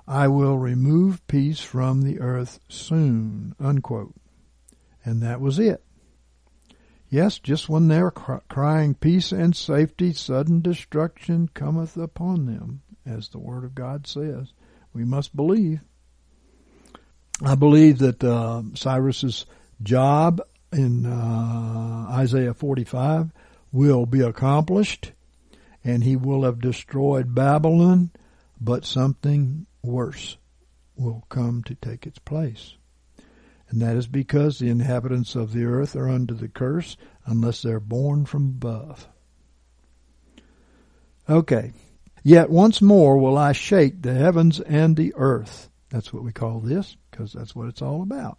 I will remove peace from the earth soon. Unquote. And that was it. Yes, just when they're crying peace and safety, sudden destruction cometh upon them, as the Word of God says. We must believe. I believe that uh, Cyrus's job in uh, Isaiah 45 will be accomplished, and he will have destroyed Babylon, but something worse will come to take its place. And that is because the inhabitants of the earth are under the curse unless they're born from above. Okay. Yet once more will I shake the heavens and the earth that's what we call this because that's what it's all about.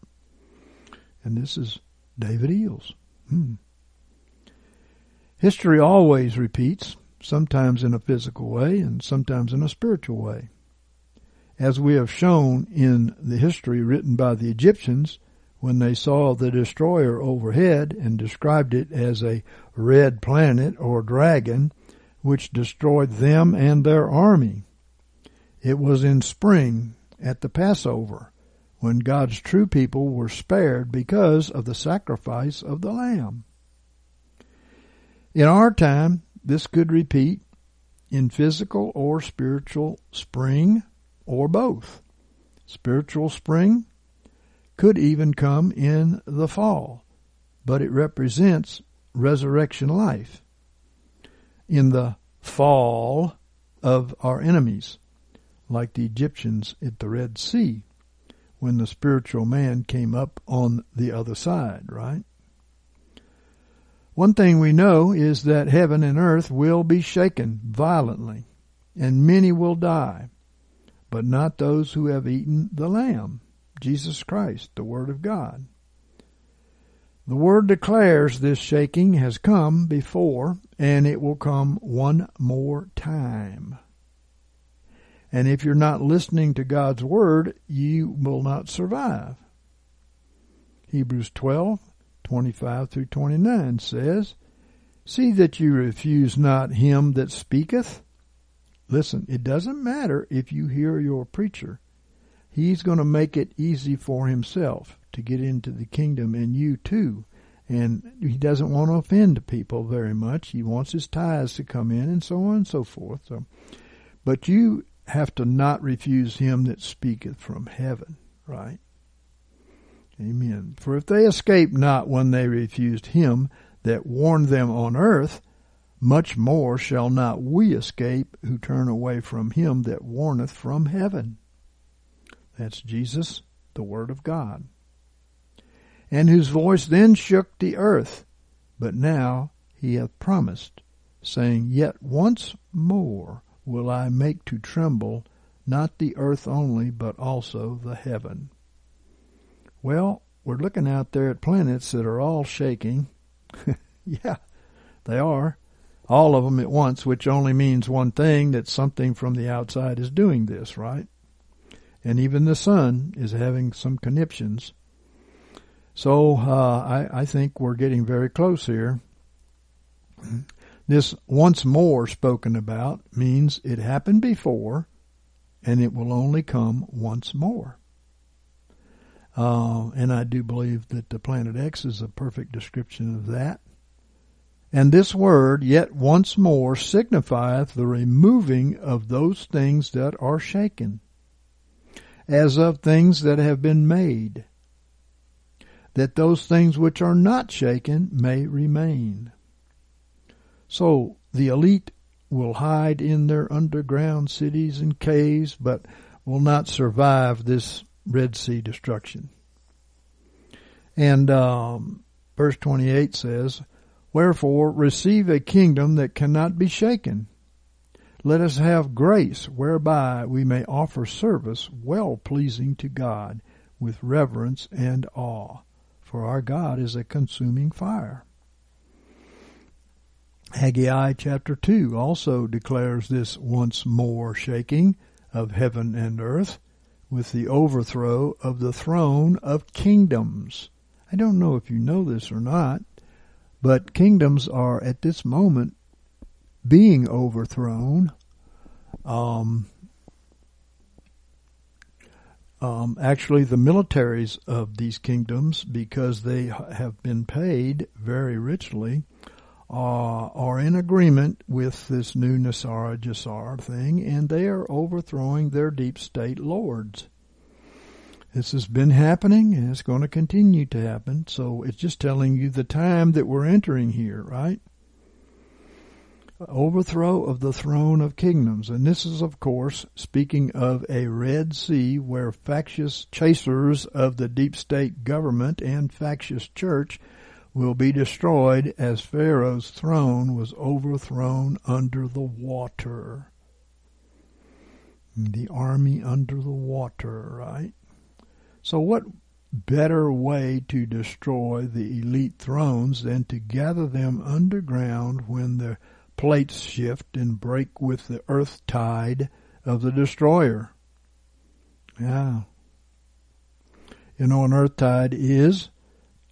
And this is David Eells. Hmm. History always repeats, sometimes in a physical way and sometimes in a spiritual way. as we have shown in the history written by the Egyptians when they saw the destroyer overhead and described it as a red planet or dragon which destroyed them and their army. It was in spring at the Passover when God's true people were spared because of the sacrifice of the Lamb. In our time, this could repeat in physical or spiritual spring or both. Spiritual spring could even come in the fall, but it represents resurrection life in the fall of our enemies, like the Egyptians at the Red Sea when the spiritual man came up on the other side, right? One thing we know is that heaven and earth will be shaken violently, and many will die, but not those who have eaten the Lamb, Jesus Christ, the Word of God. The Word declares this shaking has come before, and it will come one more time. And if you're not listening to God's Word, you will not survive. Hebrews 12, 25 through 29 says, See that you refuse not him that speaketh. Listen, it doesn't matter if you hear your preacher. He's going to make it easy for himself to get into the kingdom and you too. And he doesn't want to offend people very much. He wants his tithes to come in and so on and so forth. So, but you have to not refuse him that speaketh from heaven, right? Amen. For if they escape not when they refused him that warned them on earth, much more shall not we escape who turn away from him that warneth from heaven. That's Jesus, the Word of God. And whose voice then shook the earth, but now he hath promised, saying, Yet once more will I make to tremble not the earth only, but also the heaven. Well, we're looking out there at planets that are all shaking. *laughs* yeah, they are. All of them at once, which only means one thing that something from the outside is doing this, right? And even the sun is having some conniptions. So uh, I, I think we're getting very close here. This once more spoken about means it happened before and it will only come once more. Uh, and I do believe that the planet X is a perfect description of that. And this word, yet once more, signifieth the removing of those things that are shaken, as of things that have been made, that those things which are not shaken may remain. So the elite will hide in their underground cities and caves, but will not survive this Red Sea destruction. And um, verse 28 says, Wherefore receive a kingdom that cannot be shaken. Let us have grace whereby we may offer service well pleasing to God with reverence and awe. For our God is a consuming fire. Haggai chapter 2 also declares this once more shaking of heaven and earth with the overthrow of the throne of kingdoms. I don't know if you know this or not, but kingdoms are at this moment being overthrown. Um, um, actually, the militaries of these kingdoms, because they have been paid very richly, uh, are in agreement with this new NESARA GESAR thing, and they are overthrowing their deep state lords. This has been happening, and it's going to continue to happen. So it's just telling you the time that we're entering here, right? Overthrow of the throne of kingdoms. And this is, of course, speaking of a Red Sea where factious chasers of the deep state government and factious church will be destroyed as Pharaoh's throne was overthrown under the water. The army under the water, right? So what better way to destroy the elite thrones than to gather them underground when the plates shift and break with the earth tide of the destroyer? Yeah. You know, an earth tide is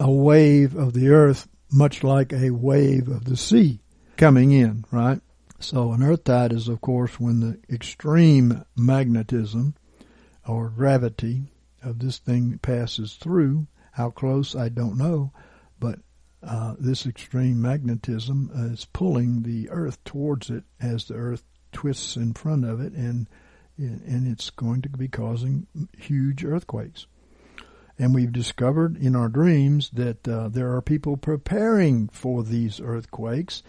a wave of the earth, much like a wave of the sea coming in, right? So an earth tide is, of course, when the extreme magnetism or gravity of this thing passes through. How close, I don't know, but uh, this extreme magnetism is pulling the earth towards it as the earth twists in front of it, and and it's going to be causing huge earthquakes. And we've discovered in our dreams that uh, there are people preparing for these earthquakes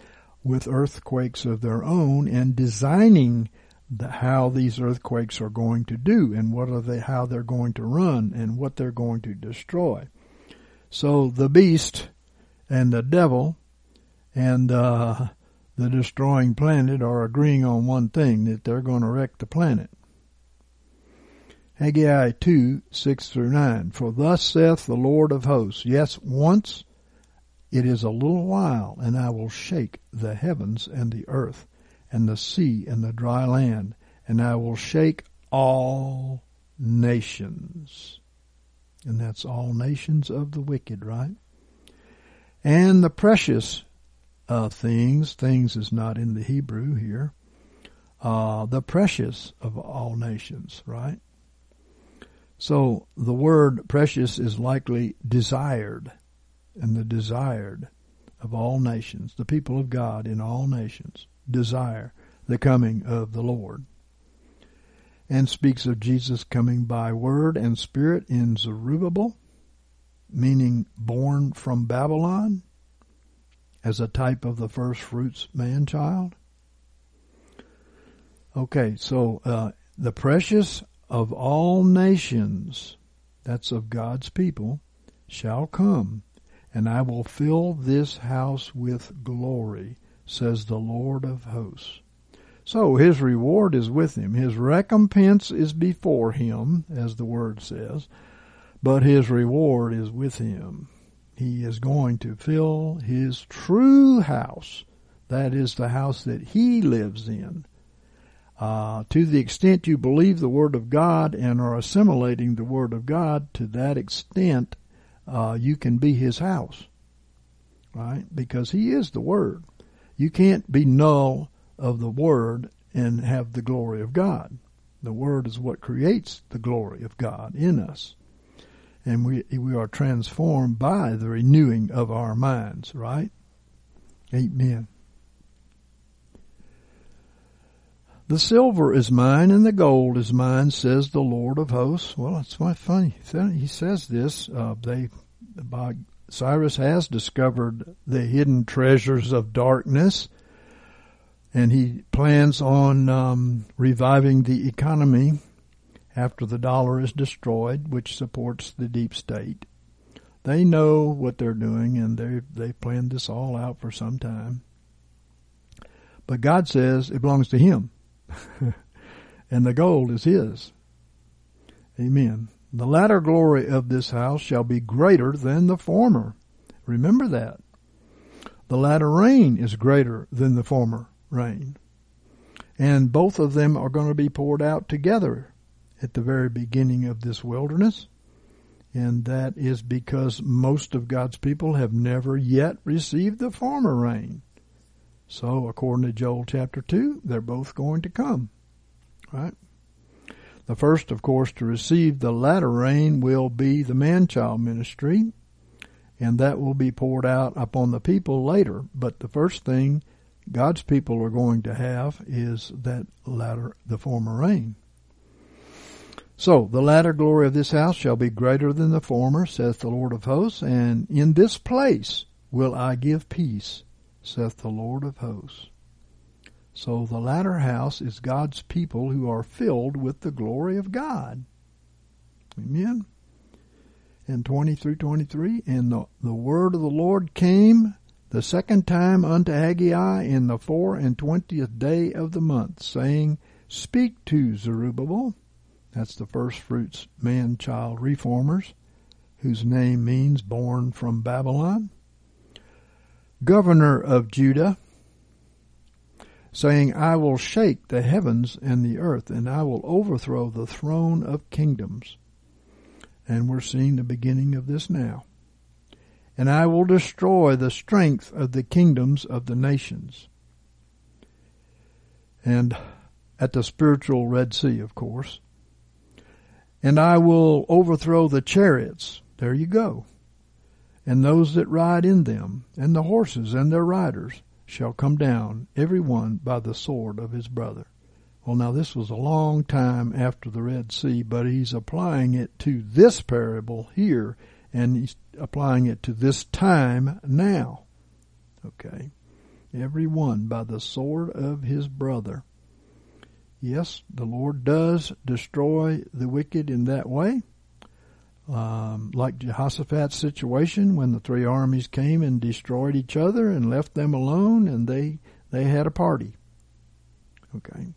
with earthquakes of their own and designing the, how these earthquakes are going to do and what are they, how they're going to run and what they're going to destroy. So the beast and the devil and uh, the destroying planet are agreeing on one thing that they're going to wreck the planet. Haggai 2, 6 through 9. For thus saith the Lord of hosts, Yes, once it is a little while, and I will shake the heavens and the earth, and the sea and the dry land, and I will shake all nations. And that's all nations of the wicked, right? And the precious uh, things, things is not in the Hebrew here, uh, the precious of all nations, right? So the word precious is likely desired, and the desired of all nations, the people of God in all nations, desire the coming of the Lord. And speaks of Jesus coming by word and spirit in Zerubbabel, meaning born from Babylon, as a type of the first fruits man child. Okay, so uh, the precious of all nations, that's of God's people, shall come, and I will fill this house with glory, says the Lord of hosts. So his reward is with him. His recompense is before him, as the word says, but his reward is with him. He is going to fill his true house. That is the house that he lives in uh, to the extent you believe the Word of God and are assimilating the Word of God, to that extent, uh, you can be His house, right? Because He is the Word. You can't be null of the Word and have the glory of God. The Word is what creates the glory of God in us. And we, we are transformed by the renewing of our minds, right? Amen. The silver is mine and the gold is mine, says the Lord of hosts. Well, it's quite funny. He says this. Uh, they, by, Cyrus has discovered the hidden treasures of darkness, and he plans on um, reviving the economy after the dollar is destroyed, which supports the deep state. They know what they're doing, and they they planned this all out for some time. But God says it belongs to Him. *laughs* and the gold is his. Amen. The latter glory of this house shall be greater than the former. Remember that. The latter rain is greater than the former rain. And both of them are going to be poured out together at the very beginning of this wilderness. And that is because most of God's people have never yet received the former rain. So, according to Joel chapter 2, they're both going to come. Right? The first, of course, to receive the latter rain will be the man child ministry, and that will be poured out upon the people later. But the first thing God's people are going to have is that latter, the former rain. So, the latter glory of this house shall be greater than the former, saith the Lord of hosts, and in this place will I give peace, saith the Lord of hosts. So the latter house is God's people who are filled with the glory of God. Amen. And 20 through 23, and the, the word of the Lord came the second time unto Haggai in the four and twentieth day of the month, saying, Speak to Zerubbabel, that's the first fruits man child reformers, whose name means born from Babylon, governor of Judah, saying, I will shake the heavens and the earth, and I will overthrow the throne of kingdoms. And we're seeing the beginning of this now. And I will destroy the strength of the kingdoms of the nations. And at the spiritual Red Sea, of course. And I will overthrow the chariots. There you go. And those that ride in them, and the horses and their riders shall come down, every one by the sword of his brother. Well, now this was a long time after the Red Sea, but he's applying it to this parable here, and he's applying it to this time now. Okay. Every one by the sword of his brother. Yes, the Lord does destroy the wicked in that way. Um, like Jehoshaphat's situation when the three armies came and destroyed each other and left them alone and they, they had a party. Okay.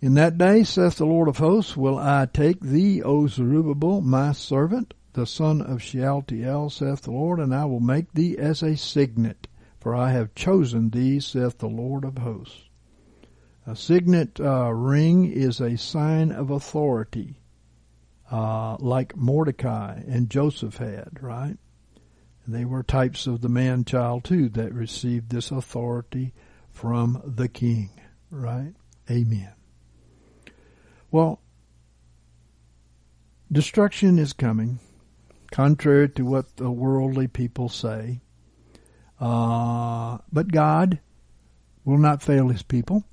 In that day, saith the Lord of hosts, will I take thee, O Zerubbabel, my servant, the son of Shealtiel, saith the Lord, and I will make thee as a signet, for I have chosen thee, saith the Lord of hosts. A signet uh, ring is a sign of authority, uh, like Mordecai and Joseph had, right? They were types of the man child too that received this authority from the king, right? Amen. Well, destruction is coming, contrary to what the worldly people say. Uh, but God will not fail his people.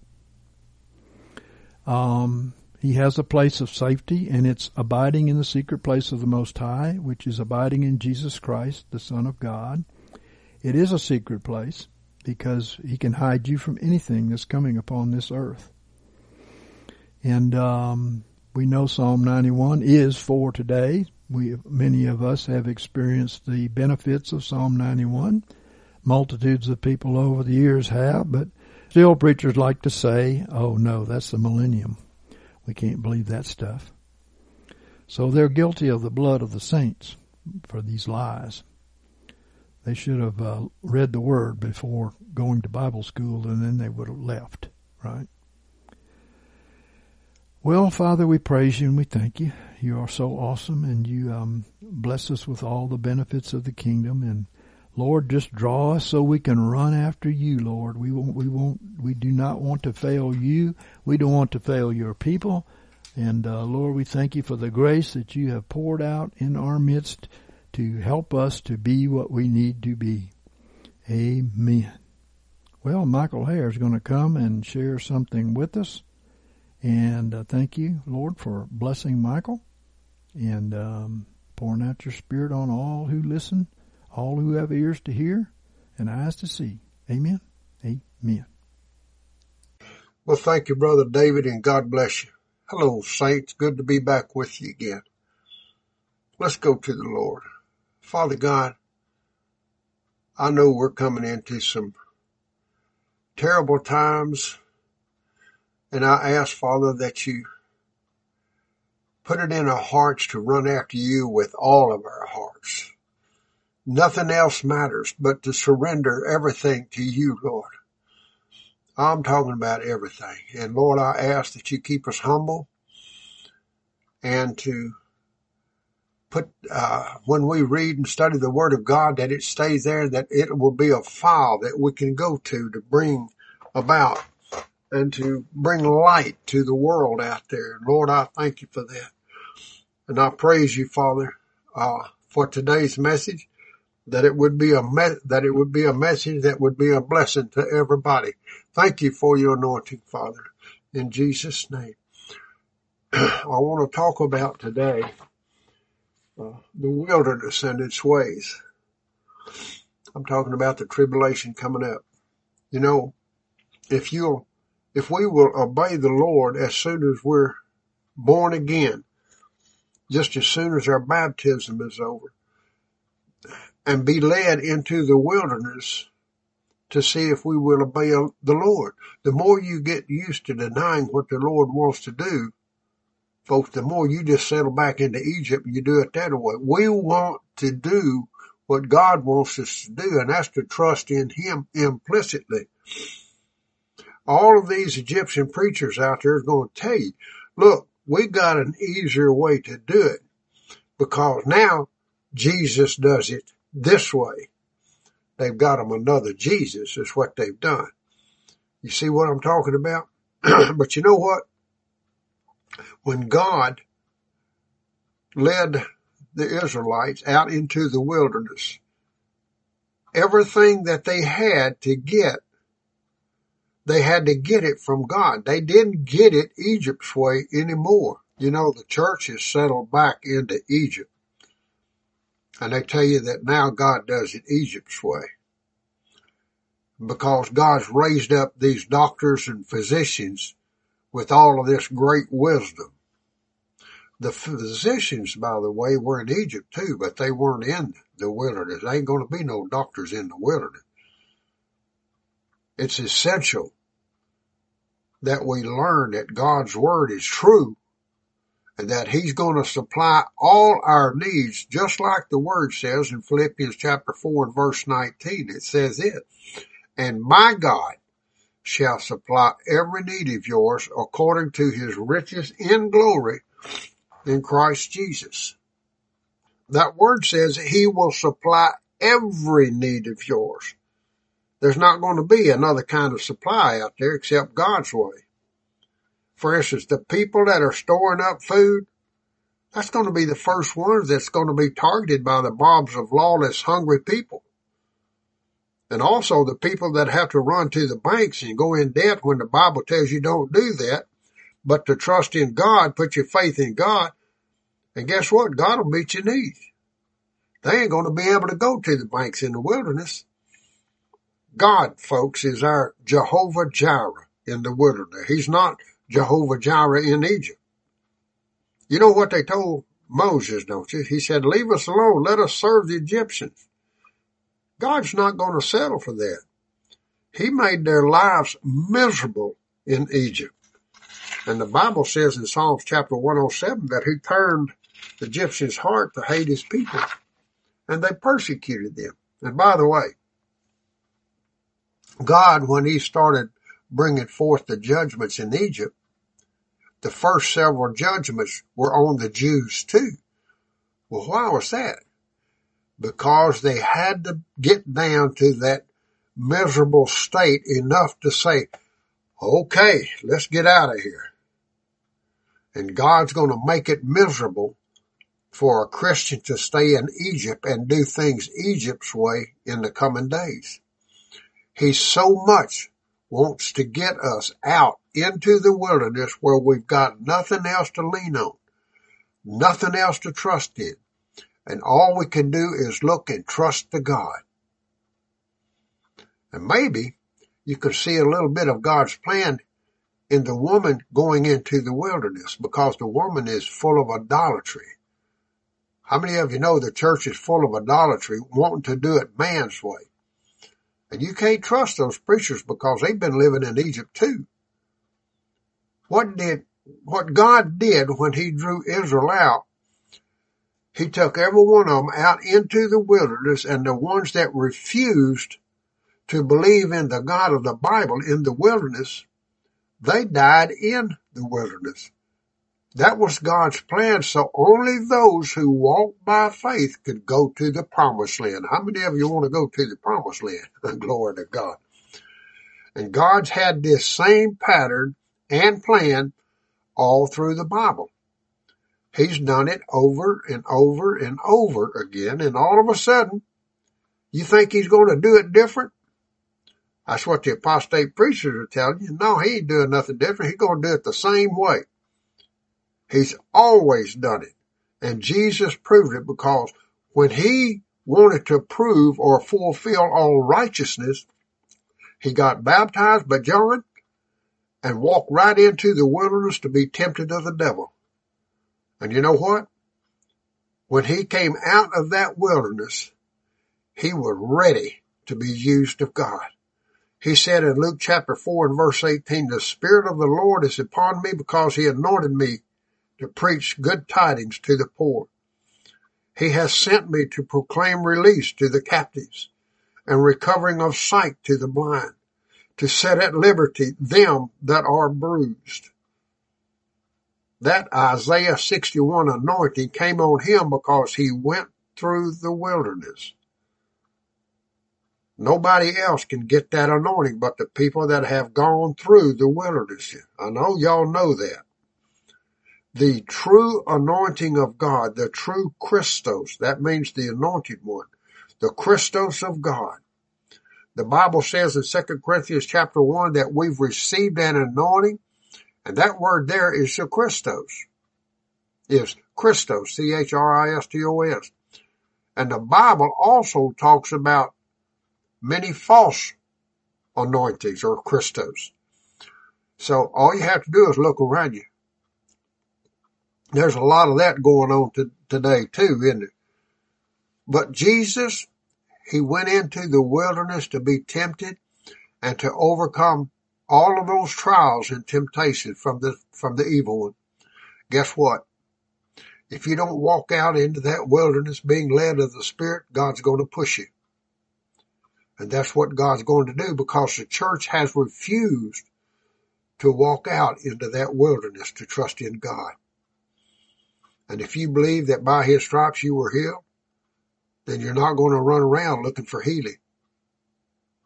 Um, he has a place of safety, and it's abiding in the secret place of the Most High, which is abiding in Jesus Christ, the Son of God. It is a secret place because He can hide you from anything that's coming upon this earth. And um, we know Psalm 91 is for today. We many of us have experienced the benefits of Psalm 91. Multitudes of people over the years have, but Still, preachers like to say, oh no, that's the millennium. We can't believe that stuff. So they're guilty of the blood of the saints for these lies. They should have uh, read the word before going to Bible school and then they would have left, right? Well, Father, we praise you and we thank you. You are so awesome and you um, bless us with all the benefits of the kingdom and Lord, just draw us so we can run after you, Lord. We won't, we won't, we do not want to fail you. We don't want to fail your people. And, uh, Lord, we thank you for the grace that you have poured out in our midst to help us to be what we need to be. Amen. Well, Michael Hare is going to come and share something with us. And uh, thank you, Lord, for blessing Michael and um, pouring out your spirit on all who listen all who have ears to hear and eyes to see. Amen. Amen. Well, thank you, Brother David, and God bless you. Hello, saints. Good to be back with you again. Let's go to the Lord. Father God, I know we're coming into some terrible times, and I ask, Father, that you put it in our hearts to run after you with all of our hearts. Nothing else matters but to surrender everything to you, Lord. I'm talking about everything. And Lord, I ask that you keep us humble and to put, uh, when we read and study the Word of God, that it stays there, that it will be a file that we can go to to bring about and to bring light to the world out there. Lord, I thank you for that. And I praise you, Father, uh, for today's message that it would be a me- that it would be a message that would be a blessing to everybody. Thank you for your anointing, Father, in Jesus' name. *clears throat* I want to talk about today uh, the wilderness and its ways. I'm talking about the tribulation coming up. You know, if you'll, if we will obey the Lord as soon as we're born again, just as soon as our baptism is over, and be led into the wilderness to see if we will obey the Lord. The more you get used to denying what the Lord wants to do, folks, the more you just settle back into Egypt and you do it that way. We want to do what God wants us to do, and that's to trust in Him implicitly. all of these Egyptian preachers out there are going to tell you, look, we got an easier way to do it because now Jesus does it this way. They've got them another Jesus is what they've done. You see what I'm talking about? *clears throat* but you know what? When God led the Israelites out into the wilderness, everything that they had to get, they had to get it from God. They didn't get it Egypt's way anymore. You know, the church has settled back into Egypt. And they tell you that now God does it Egypt's way. Because God's raised up these doctors and physicians with all of this great wisdom. The physicians, by the way, were in Egypt too, but they weren't in the wilderness. There ain't going to be no doctors in the wilderness. It's essential that we learn that God's word is true that he's going to supply all our needs, just like the word says in Philippians chapter 4 and verse 19. It says it, and my God shall supply every need of yours according to his riches in glory in Christ Jesus. That word says he will supply every need of yours. There's not going to be another kind of supply out there except God's way. For instance, the people that are storing up food, that's going to be the first ones that's going to be targeted by the mobs of lawless, hungry people. And also the people that have to run to the banks and go in debt when the Bible tells you don't do that, but to trust in God, put your faith in God. And guess what? God will meet your needs. They ain't going to be able to go to the banks in the wilderness. God, folks, is our Jehovah Jireh in the wilderness. He's not Jehovah Jireh in Egypt. You know what they told Moses, don't you? He said, leave us alone. Let us serve the Egyptians. God's not going to settle for that. He made their lives miserable in Egypt. And the Bible says in Psalms chapter 107 that he turned the Egyptians' heart to hate his people and they persecuted them. And by the way, God, when he started bringing forth the judgments in Egypt, the first several judgments were on the Jews too. Well, why was that? Because they had to get down to that miserable state enough to say, okay, let's get out of here. And God's going to make it miserable for a Christian to stay in Egypt and do things Egypt's way in the coming days. He so much wants to get us out into the wilderness where we've got nothing else to lean on, nothing else to trust in. And all we can do is look and trust to God. And maybe you could see a little bit of God's plan in the woman going into the wilderness because the woman is full of idolatry. How many of you know the church is full of idolatry, wanting to do it man's way? And you can't trust those preachers because they've been living in Egypt too. What did, what God did when he drew Israel out, he took every one of them out into the wilderness and the ones that refused to believe in the God of the Bible in the wilderness, they died in the wilderness. That was God's plan, so only those who walk by faith could go to the promised land. How many of you want to go to the promised land? *laughs* Glory to God. And God's had this same pattern and plan all through the Bible. He's done it over and over and over again, and all of a sudden, you think he's going to do it different? That's what the apostate preachers are telling you. No, he ain't doing nothing different. He's going to do it the same way. He's always done it. And Jesus proved it because when he wanted to prove or fulfill all righteousness, he got baptized by John and walk right into the wilderness to be tempted of the devil. And you know what? When he came out of that wilderness, he was ready to be used of God. He said in Luke chapter 4 and verse 18, the Spirit of the Lord is upon me because he anointed me to preach good tidings to the poor. He has sent me to proclaim release to the captives and recovering of sight to the blind, to set at liberty them that are bruised. That Isaiah 61 anointing came on him because he went through the wilderness. Nobody else can get that anointing but the people that have gone through the wilderness. I know y'all know that. The true anointing of God, the true Christos, that means the anointed one, the Christos of God. The Bible says in 2 Corinthians chapter 1 that we've received an anointing, and that word there is the Christos. Is Christos, C-H-R-I-S-T-O-S. And the Bible also talks about many false anointings or Christos. So all you have to do is look around you. There's a lot of that going on to, today too, isn't it? But Jesus, he went into the wilderness to be tempted and to overcome all of those trials and temptations from the, from the evil one. Guess what? If you don't walk out into that wilderness being led of the Spirit, God's going to push you. And that's what God's going to do because the church has refused to walk out into that wilderness to trust in God. And if you believe that by his stripes you were healed, then you're not going to run around looking for healing.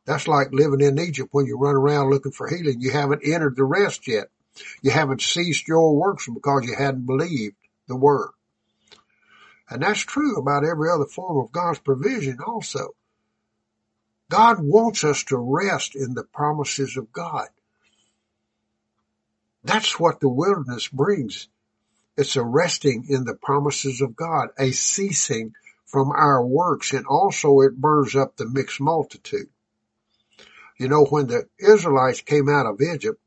That's like living in Egypt when you run around looking for healing. You haven't entered the rest yet. You haven't ceased your works because you hadn't believed the word. And that's true about every other form of God's provision also. God wants us to rest in the promises of God. That's what the wilderness brings. It's a resting in the promises of God, a ceasing from our works, and also it burns up the mixed multitude. You know, when the Israelites came out of Egypt,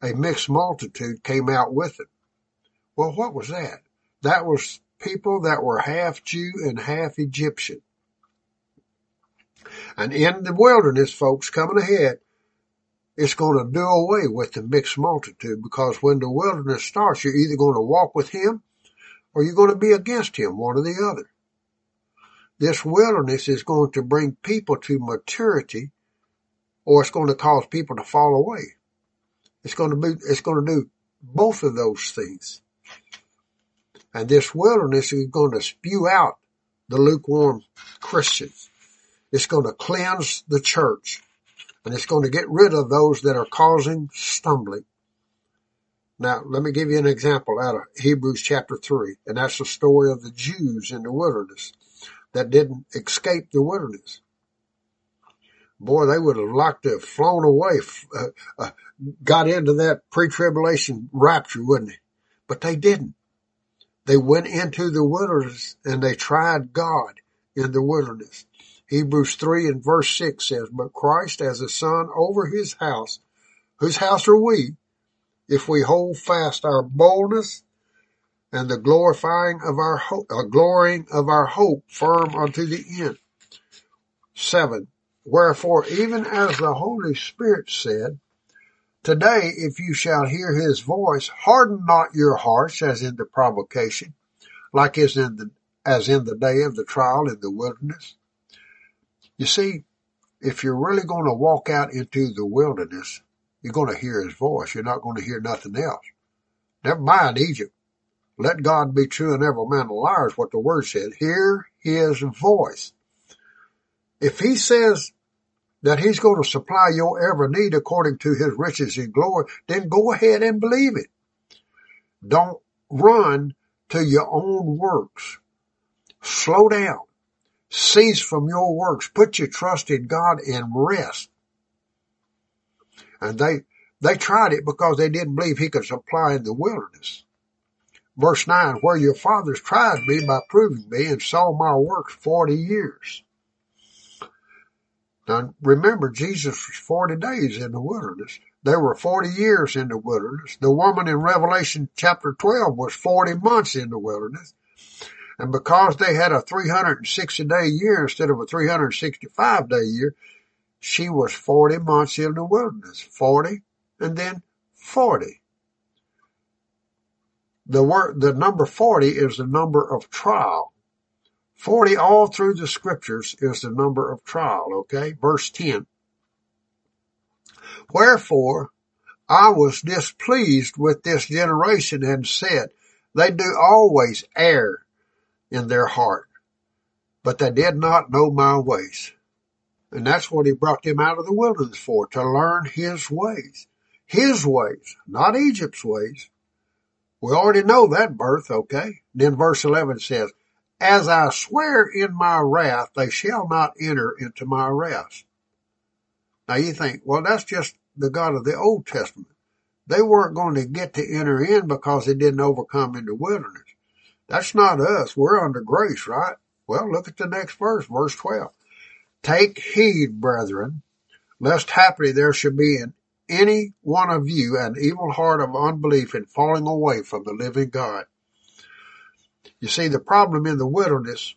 a mixed multitude came out with it. Well, what was that? That was people that were half Jew and half Egyptian. And in the wilderness, folks, coming ahead, it's going to do away with the mixed multitude because when the wilderness starts, you're either going to walk with him or you're going to be against him, one or the other. This wilderness is going to bring people to maturity or it's going to cause people to fall away. It's going to be, it's going to do both of those things. And this wilderness is going to spew out the lukewarm Christians. It's going to cleanse the church and it's going to get rid of those that are causing stumbling. Now, let me give you an example out of Hebrews chapter 3, and that's the story of the Jews in the wilderness that didn't escape the wilderness. Boy, they would have liked to have flown away, uh, uh, got into that pre-tribulation rapture, wouldn't they? But they didn't. They went into the wilderness and they tried God in the wilderness. Hebrews 3 and verse 6 says, But Christ as a son over his house, whose house are we, if we hold fast our boldness and the glorifying of our hope, uh, glorying of our hope firm unto the end. 7. Wherefore, even as the Holy Spirit said, Today, if you shall hear his voice, harden not your hearts as in the provocation, like as in the, as in the day of the trial in the wilderness, you see, if you're really going to walk out into the wilderness, you're going to hear his voice. You're not going to hear nothing else. Never mind Egypt. Let God be true and every man a liar is what the word said. Hear his voice. If he says that he's going to supply your every need according to his riches and glory, then go ahead and believe it. Don't run to your own works. Slow down. Cease from your works. Put your trust in God and rest. And they, they tried it because they didn't believe he could supply in the wilderness. Verse 9, where your fathers tried me by proving me and saw my works 40 years. Now remember, Jesus was 40 days in the wilderness. There were 40 years in the wilderness. The woman in Revelation chapter 12 was 40 months in the wilderness. And because they had a 360 day year instead of a 365 day year, she was 40 months in the wilderness. 40 and then 40. The word, the number 40 is the number of trial. 40 all through the scriptures is the number of trial, okay? Verse 10. Wherefore I was displeased with this generation and said, They do always err in their heart, but they did not know my ways. And that's what he brought them out of the wilderness for, to learn his ways. His ways, not Egypt's ways. We already know that birth, okay? Then verse 11 says, As I swear in my wrath, they shall not enter into my rest. Now you think, well, that's just the God of the Old Testament. They weren't going to get to enter in because they didn't overcome in the wilderness. That's not us. We're under grace, right? Well, look at the next verse, verse 12. Take heed, brethren, lest haply there should be in any one of you an evil heart of unbelief in falling away from the living God. You see, the problem in the wilderness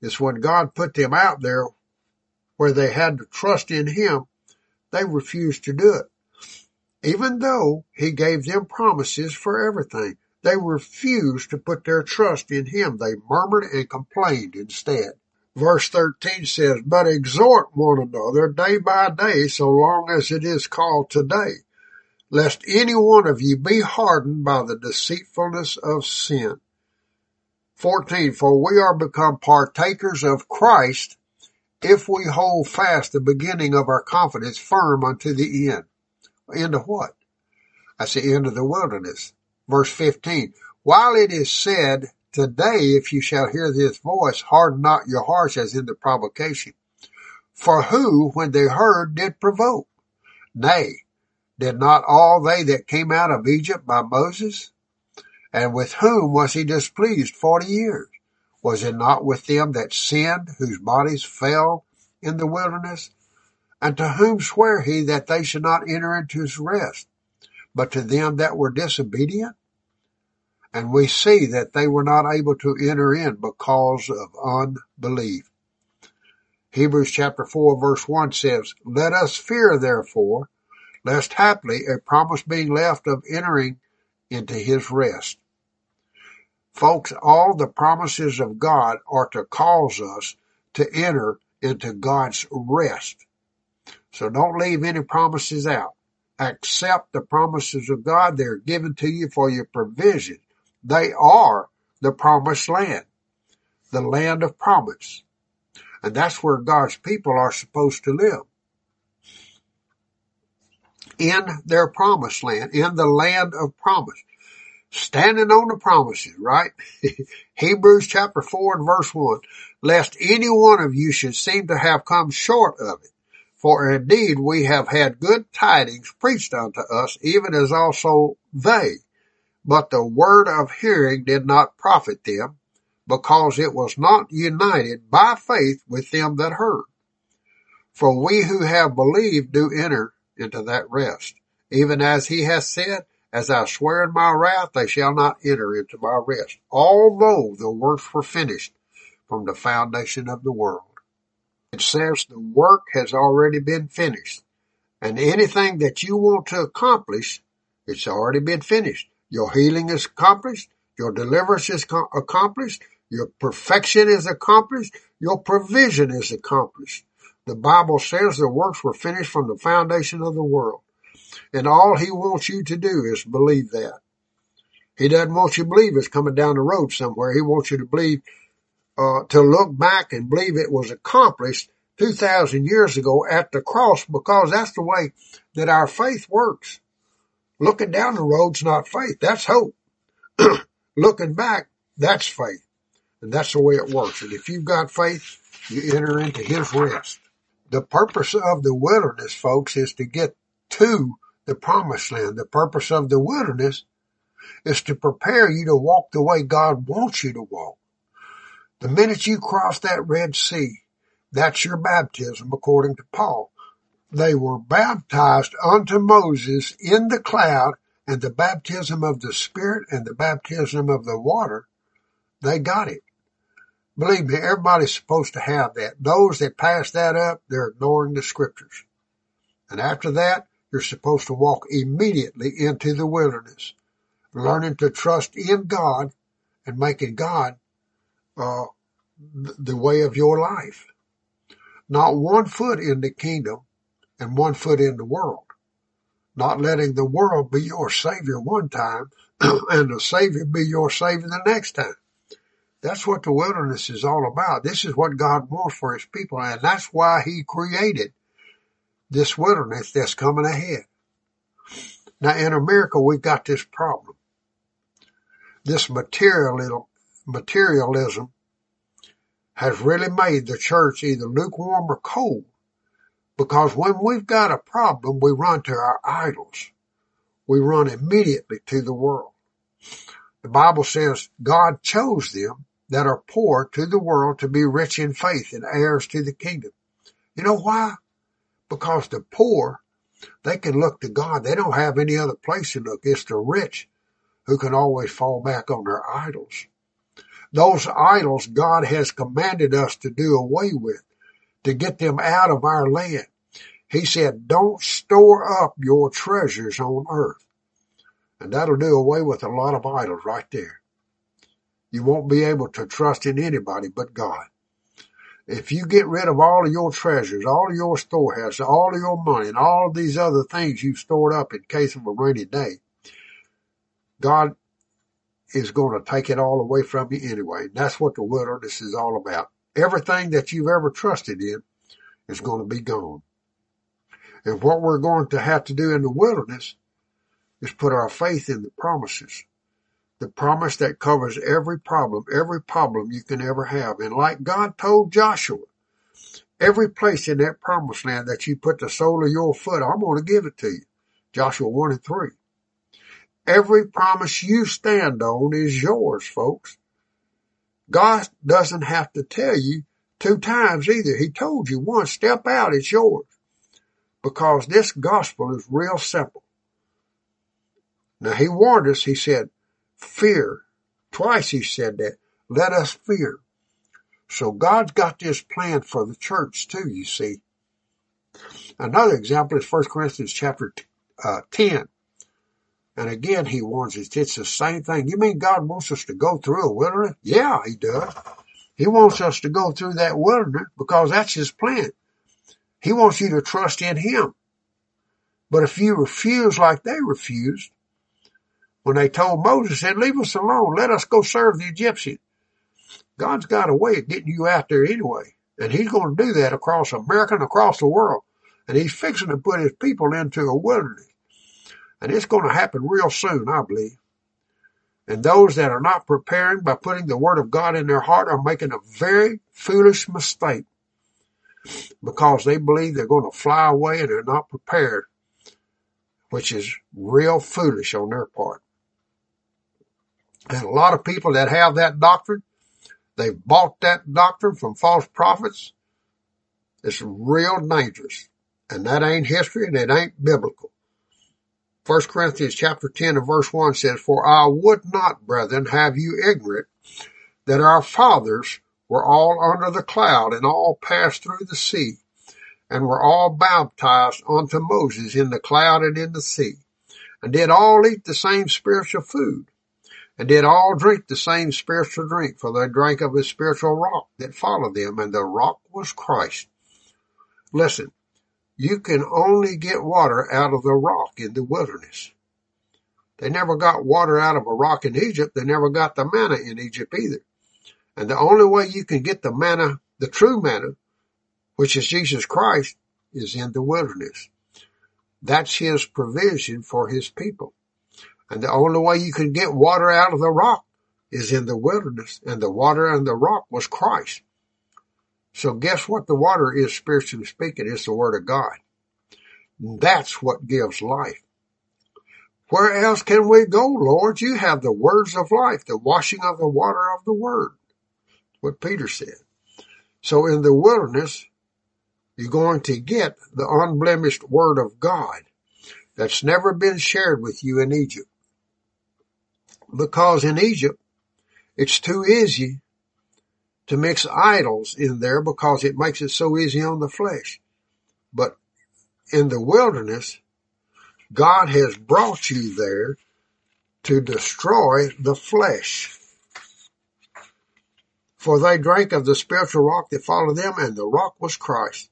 is when God put them out there where they had to trust in Him, they refused to do it. Even though He gave them promises for everything, they refused to put their trust in Him. They murmured and complained instead. Verse 13 says, But exhort one another day by day, so long as it is called today, lest any one of you be hardened by the deceitfulness of sin. 14, For we are become partakers of Christ if we hold fast the beginning of our confidence firm unto the end. End of what? That's the end of the wilderness. Verse 15, While it is said, Today, if you shall hear this voice, harden not your hearts as in the provocation. For who, when they heard, did provoke? Nay, did not all they that came out of Egypt by Moses? And with whom was he displeased forty years? Was it not with them that sinned, whose bodies fell in the wilderness? And to whom sware he that they should not enter into his rest? But to them that were disobedient? And we see that they were not able to enter in because of unbelief. Hebrews chapter 4 verse 1 says, Let us fear therefore, lest haply a promise being left of entering into his rest. Folks, all the promises of God are to cause us to enter into God's rest. So don't leave any promises out. Accept the promises of God. They're given to you for your provision. They are the promised land, the land of promise. And that's where God's people are supposed to live. In their promised land, in the land of promise. Standing on the promises, right? *laughs* Hebrews chapter 4 and verse 1. Lest any one of you should seem to have come short of it. For indeed we have had good tidings preached unto us, even as also they. But the word of hearing did not profit them, because it was not united by faith with them that heard. For we who have believed do enter into that rest, even as he has said, as I swear in my wrath, they shall not enter into my rest, although the works were finished from the foundation of the world. It says the work has already been finished, and anything that you want to accomplish, it's already been finished. Your healing is accomplished. Your deliverance is accomplished. Your perfection is accomplished. Your provision is accomplished. The Bible says the works were finished from the foundation of the world. And all he wants you to do is believe that. He doesn't want you to believe it's coming down the road somewhere. He wants you to believe, uh, to look back and believe it was accomplished 2,000 years ago at the cross because that's the way that our faith works. Looking down the road's not faith. That's hope. *clears throat* Looking back, that's faith. And that's the way it works. And if you've got faith, you enter into his rest. The purpose of the wilderness, folks, is to get to the promised land. The purpose of the wilderness is to prepare you to walk the way God wants you to walk. The minute you cross that Red Sea, that's your baptism according to Paul they were baptized unto Moses in the cloud and the baptism of the Spirit and the baptism of the water, they got it. Believe me, everybody's supposed to have that. Those that pass that up, they're ignoring the scriptures. And after that, you're supposed to walk immediately into the wilderness, learning to trust in God and making God uh, the way of your life. Not one foot in the kingdom and one foot in the world. not letting the world be your savior one time *clears throat* and the savior be your savior the next time. That's what the wilderness is all about. This is what God wants for his people and that's why he created this wilderness that's coming ahead. Now in America we've got this problem. This materialism, has really made the church either lukewarm or cold. Because when we've got a problem, we run to our idols. We run immediately to the world. The Bible says God chose them that are poor to the world to be rich in faith and heirs to the kingdom. You know why? Because the poor, they can look to God. They don't have any other place to look. It's the rich who can always fall back on their idols. Those idols God has commanded us to do away with, to get them out of our land. He said, don't store up your treasures on earth. And that'll do away with a lot of idols right there. You won't be able to trust in anybody but God. If you get rid of all of your treasures, all of your storehouse, all of your money, and all of these other things you've stored up in case of a rainy day, God is going to take it all away from you anyway. That's what the wilderness is all about. Everything that you've ever trusted in is going to be gone. And what we're going to have to do in the wilderness is put our faith in the promises. The promise that covers every problem, every problem you can ever have. And like God told Joshua, every place in that promised land that you put the sole of your foot, I'm going to give it to you. Joshua 1 and 3. Every promise you stand on is yours, folks. God doesn't have to tell you two times either. He told you once, step out, it's yours. Because this gospel is real simple. Now he warned us, he said, fear. Twice he said that. Let us fear. So God's got this plan for the church too, you see. Another example is 1 Corinthians chapter uh, 10. And again, he warns us, it's the same thing. You mean God wants us to go through a wilderness? Yeah, he does. He wants us to go through that wilderness because that's his plan. He wants you to trust in him. But if you refuse like they refused, when they told Moses, said, leave us alone, let us go serve the Egyptians. God's got a way of getting you out there anyway. And he's going to do that across America and across the world. And he's fixing to put his people into a wilderness. And it's going to happen real soon, I believe. And those that are not preparing by putting the word of God in their heart are making a very foolish mistake because they believe they're going to fly away and they're not prepared, which is real foolish on their part. And a lot of people that have that doctrine, they've bought that doctrine from false prophets. It's real dangerous. And that ain't history and it ain't biblical. 1 Corinthians chapter 10 and verse 1 says, For I would not, brethren, have you ignorant that our fathers were all under the cloud and all passed through the sea and were all baptized unto Moses in the cloud and in the sea and did all eat the same spiritual food and did all drink the same spiritual drink for they drank of the spiritual rock that followed them and the rock was Christ. Listen, you can only get water out of the rock in the wilderness. They never got water out of a rock in Egypt. They never got the manna in Egypt either. And the only way you can get the manna, the true manna, which is Jesus Christ, is in the wilderness. That's his provision for his people. And the only way you can get water out of the rock is in the wilderness. And the water and the rock was Christ. So guess what the water is spiritually speaking? It's the word of God. That's what gives life. Where else can we go, Lord? You have the words of life, the washing of the water of the word. What Peter said. So in the wilderness, you're going to get the unblemished word of God that's never been shared with you in Egypt. Because in Egypt, it's too easy to mix idols in there because it makes it so easy on the flesh. But in the wilderness, God has brought you there to destroy the flesh. For they drank of the spiritual rock that followed them, and the rock was Christ.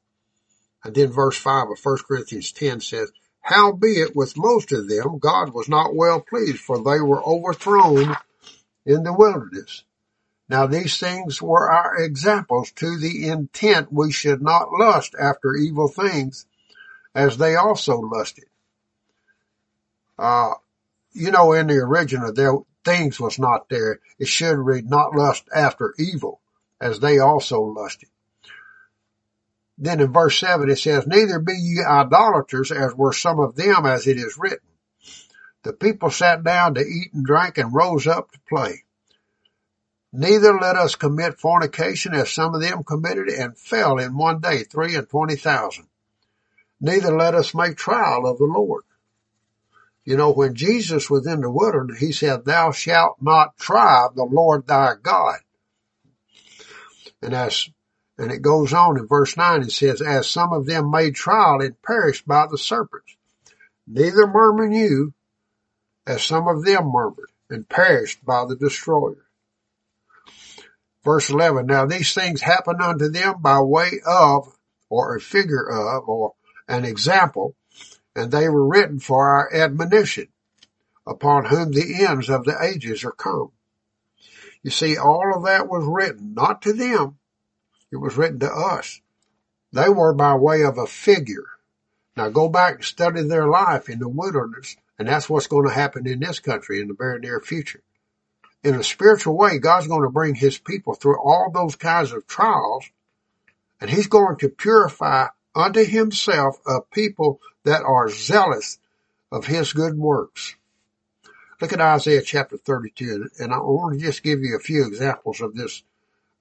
And then verse 5 of 1 Corinthians 10 says, Howbeit with most of them God was not well pleased, for they were overthrown in the wilderness. Now these things were our examples to the intent we should not lust after evil things as they also lusted. Uh, you know, in the original, there, things was not there. It should read, not lust after evil as they also lusted. Then in verse 7 it says, Neither be ye idolaters as were some of them as it is written. The people sat down to eat and drink and rose up to play. Neither let us commit fornication as some of them committed and fell in one day three and twenty thousand. Neither let us make trial of the Lord. You know, when Jesus was in the wilderness, he said, thou shalt not try the Lord thy God. And as, and it goes on in verse nine, it says, as some of them made trial and perished by the serpents. Neither murmur you as some of them murmured and perished by the destroyer. Verse 11, now these things happened unto them by way of, or a figure of, or an example, and they were written for our admonition, upon whom the ends of the ages are come. You see, all of that was written, not to them, it was written to us. They were by way of a figure. Now go back and study their life in the wilderness, and that's what's going to happen in this country in the very near future. In a spiritual way, God's going to bring his people through all those kinds of trials, and he's going to purify unto himself a people that are zealous of his good works. Look at Isaiah chapter 32, and I want to just give you a few examples of this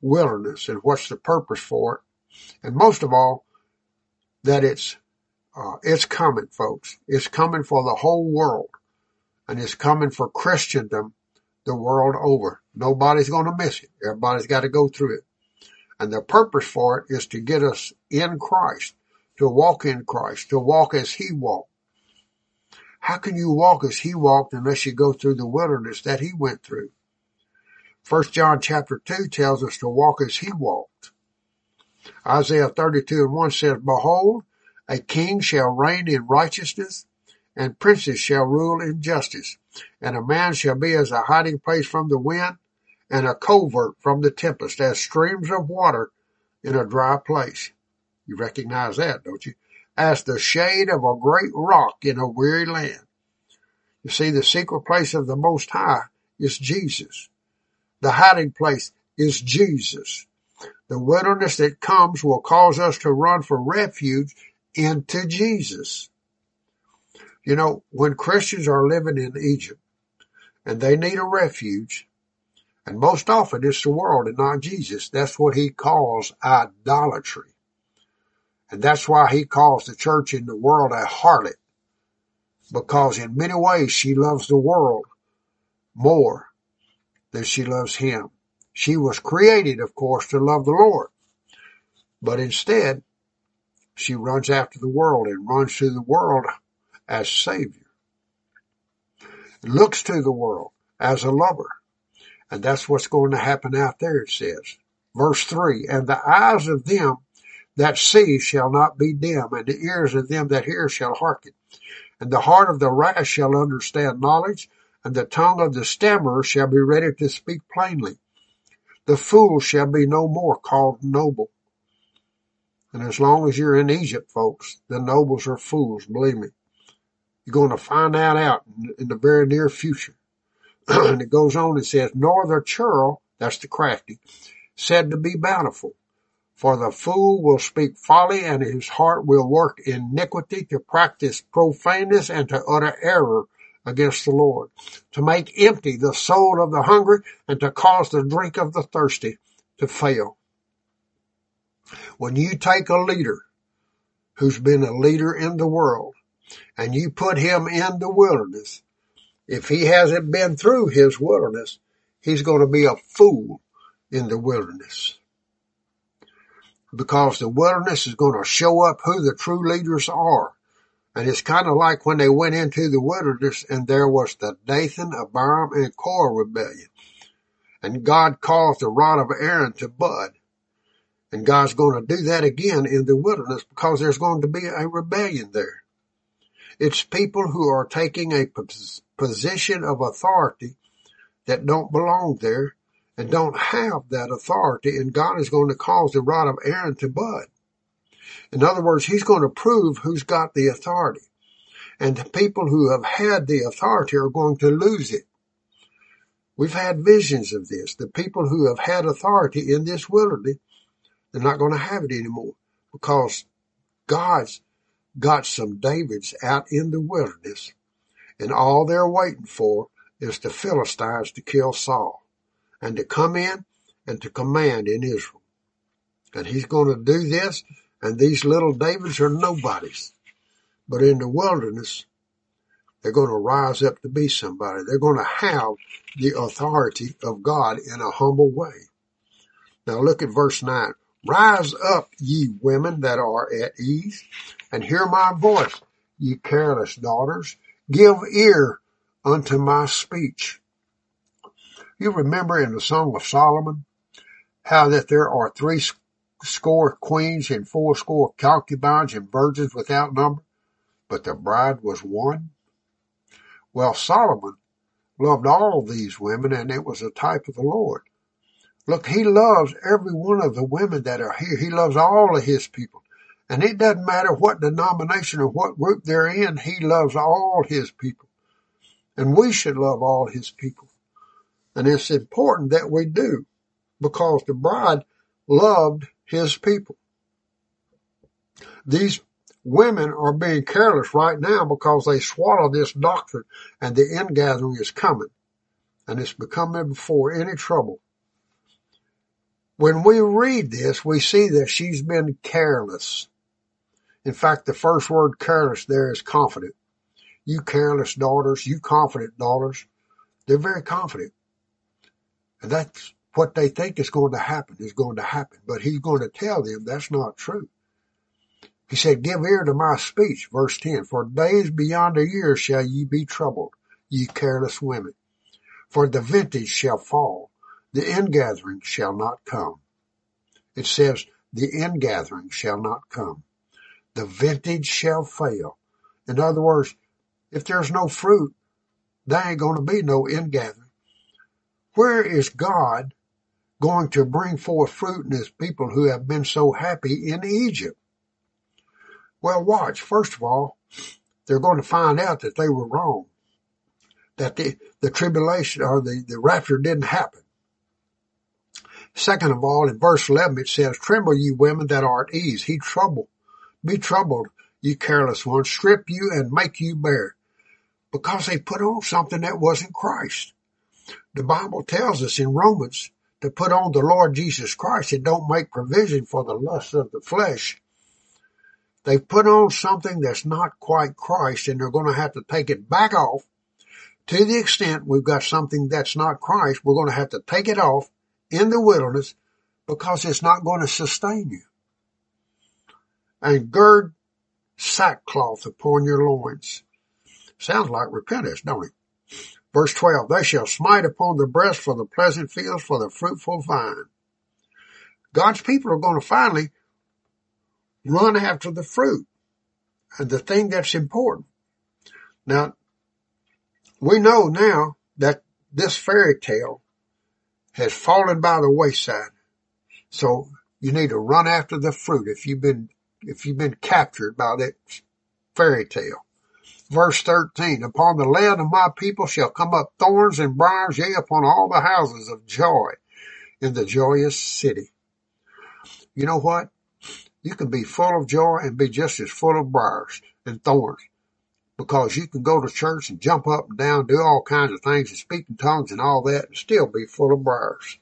wilderness and what's the purpose for it. And most of all, that it's, uh, it's coming, folks. It's coming for the whole world. And it's coming for Christendom the world over. Nobody's going to miss it. Everybody's got to go through it. And the purpose for it is to get us in Christ, to walk in Christ, to walk as He walked. How can you walk as He walked unless you go through the wilderness that He went through? First John chapter 2 tells us to walk as He walked. Isaiah 32 and 1 says, Behold, a king shall reign in righteousness, and princes shall rule in justice. And a man shall be as a hiding place from the wind, and a covert from the tempest, as streams of water in a dry place. You recognize that, don't you? As the shade of a great rock in a weary land. You see, the secret place of the Most High is Jesus. The hiding place is Jesus. The wilderness that comes will cause us to run for refuge into Jesus. You know, when Christians are living in Egypt and they need a refuge, and most often it's the world and not Jesus, that's what he calls idolatry. And that's why he calls the church in the world a harlot. Because in many ways she loves the world more than she loves him. She was created, of course, to love the Lord. But instead, she runs after the world and runs to the world as Savior. Looks to the world as a lover. And that's what's going to happen out there, it says. Verse 3 And the eyes of them that see shall not be dim, and the ears of them that hear shall hearken. And the heart of the rash shall understand knowledge, and the tongue of the stammerer shall be ready to speak plainly. The fool shall be no more called noble. And as long as you're in Egypt, folks, the nobles are fools, believe me. You're going to find that out in the very near future. *clears throat* and it goes on and says, nor the churl, that's the crafty, said to be bountiful. For the fool will speak folly and his heart will work iniquity to practice profaneness and to utter error against the Lord, to make empty the soul of the hungry and to cause the drink of the thirsty to fail. When you take a leader who's been a leader in the world and you put him in the wilderness, if he hasn't been through his wilderness, he's going to be a fool in the wilderness. Because the wilderness is going to show up who the true leaders are. And it's kind of like when they went into the wilderness and there was the Dathan, Abiram, and Korah rebellion. And God caused the rod of Aaron to bud. And God's going to do that again in the wilderness because there's going to be a rebellion there. It's people who are taking a position of authority that don't belong there and don't have that authority and God is going to cause the rod of Aaron to bud. In other words, he's going to prove who's got the authority. And the people who have had the authority are going to lose it. We've had visions of this. The people who have had authority in this wilderness, they're not going to have it anymore because God's got some Davids out in the wilderness and all they're waiting for is the Philistines to kill Saul and to come in and to command in Israel. And he's going to do this and these little Davids are nobodies. But in the wilderness, they're going to rise up to be somebody. They're going to have the authority of God in a humble way. Now look at verse 9. Rise up, ye women that are at ease, and hear my voice, ye careless daughters. Give ear unto my speech. You remember in the Song of Solomon how that there are three score queens and four score concubines and virgins without number, but the bride was one? Well, Solomon loved all these women and it was a type of the Lord. Look, he loves every one of the women that are here. He loves all of his people. And it doesn't matter what denomination or what group they're in, he loves all his people. And we should love all his people. And it's important that we do because the bride loved his people. These women are being careless right now because they swallow this doctrine and the ingathering is coming and it's becoming before any trouble. When we read this, we see that she's been careless. In fact, the first word careless there is confident. You careless daughters, you confident daughters, they're very confident. And that's what they think is going to happen is going to happen. But he's going to tell them that's not true. He said, give ear to my speech, verse 10, for days beyond a year shall ye be troubled, ye careless women. For the vintage shall fall, the ingathering shall not come. It says, the ingathering shall not come. The vintage shall fail. In other words, if there's no fruit, there ain't going to be no ingathering. Where is God going to bring forth fruit in his people who have been so happy in Egypt? Well, watch. First of all, they're going to find out that they were wrong. That the, the tribulation or the, the rapture didn't happen. Second of all, in verse 11 it says, Tremble ye women that are at ease. He trouble. Be troubled, you careless ones. Strip you and make you bare. Because they put on something that wasn't Christ. The Bible tells us in Romans to put on the Lord Jesus Christ. It don't make provision for the lust of the flesh. They put on something that's not quite Christ and they're going to have to take it back off to the extent we've got something that's not Christ. We're going to have to take it off in the wilderness because it's not going to sustain you. And gird sackcloth upon your loins. Sounds like repentance, don't it? Verse 12, they shall smite upon the breast for the pleasant fields, for the fruitful vine. God's people are going to finally run after the fruit and the thing that's important. Now, we know now that this fairy tale has fallen by the wayside. So you need to run after the fruit if you've been, if you've been captured by that fairy tale. Verse 13, upon the land of my people shall come up thorns and briars, yea, upon all the houses of joy in the joyous city. You know what? You can be full of joy and be just as full of briars and thorns because you can go to church and jump up and down, do all kinds of things and speak in tongues and all that and still be full of briars.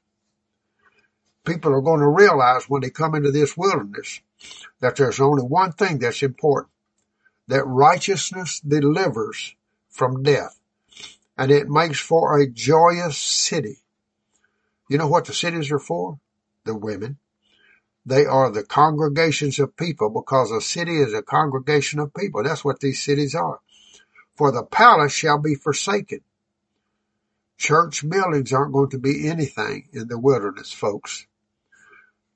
People are going to realize when they come into this wilderness that there's only one thing that's important that righteousness delivers from death and it makes for a joyous city. You know what the cities are for? The women. They are the congregations of people because a city is a congregation of people. That's what these cities are. For the palace shall be forsaken. Church buildings aren't going to be anything in the wilderness, folks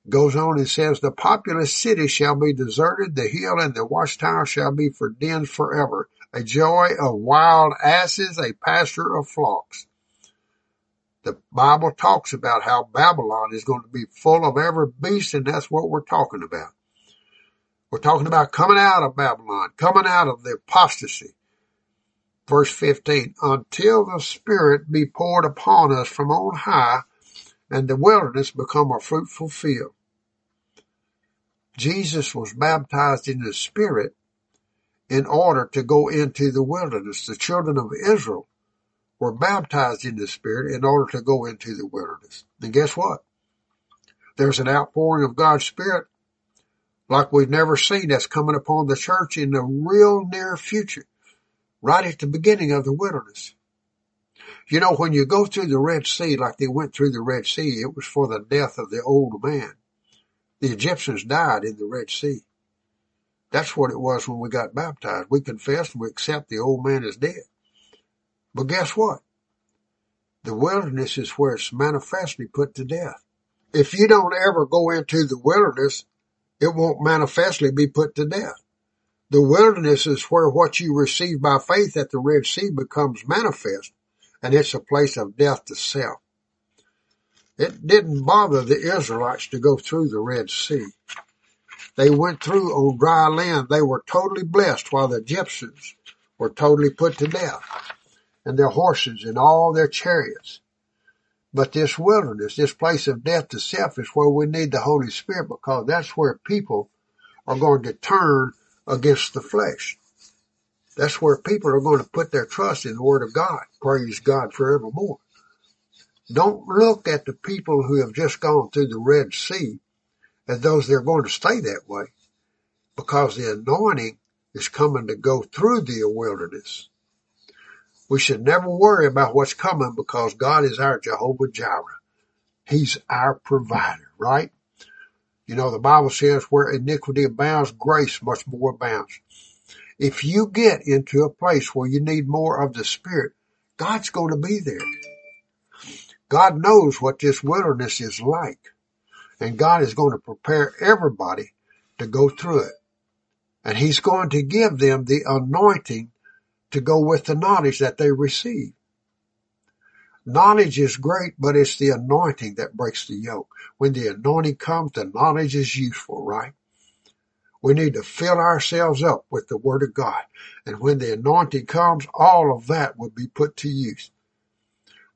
goes on and says, the populous city shall be deserted, the hill and the watchtower shall be for dens forever. a joy of wild asses, a pasture of flocks. The Bible talks about how Babylon is going to be full of every beast, and that's what we're talking about. We're talking about coming out of Babylon, coming out of the apostasy. Verse 15, until the Spirit be poured upon us from on high, and the wilderness become a fruitful field. Jesus was baptized in the Spirit in order to go into the wilderness. The children of Israel were baptized in the Spirit in order to go into the wilderness. And guess what? There's an outpouring of God's Spirit like we've never seen that's coming upon the church in the real near future, right at the beginning of the wilderness. You know, when you go through the Red Sea, like they went through the Red Sea, it was for the death of the old man. The Egyptians died in the Red Sea. That's what it was when we got baptized. We confessed and we accept the old man is dead. But guess what? The wilderness is where it's manifestly put to death. If you don't ever go into the wilderness, it won't manifestly be put to death. The wilderness is where what you receive by faith at the Red Sea becomes manifest, and it's a place of death to self. It didn't bother the Israelites to go through the Red Sea. They went through on dry land. They were totally blessed while the Egyptians were totally put to death and their horses and all their chariots. But this wilderness, this place of death to self is where we need the Holy Spirit because that's where people are going to turn against the flesh. That's where people are going to put their trust in the Word of God. Praise God forevermore. Don't look at the people who have just gone through the Red Sea as those they're going to stay that way because the anointing is coming to go through the wilderness. We should never worry about what's coming because God is our Jehovah Jireh. He's our provider, right? You know, the Bible says where iniquity abounds, grace much more abounds. If you get into a place where you need more of the Spirit, God's going to be there. God knows what this wilderness is like. And God is going to prepare everybody to go through it. And He's going to give them the anointing to go with the knowledge that they receive. Knowledge is great, but it's the anointing that breaks the yoke. When the anointing comes, the knowledge is useful, right? We need to fill ourselves up with the Word of God. And when the anointing comes, all of that will be put to use.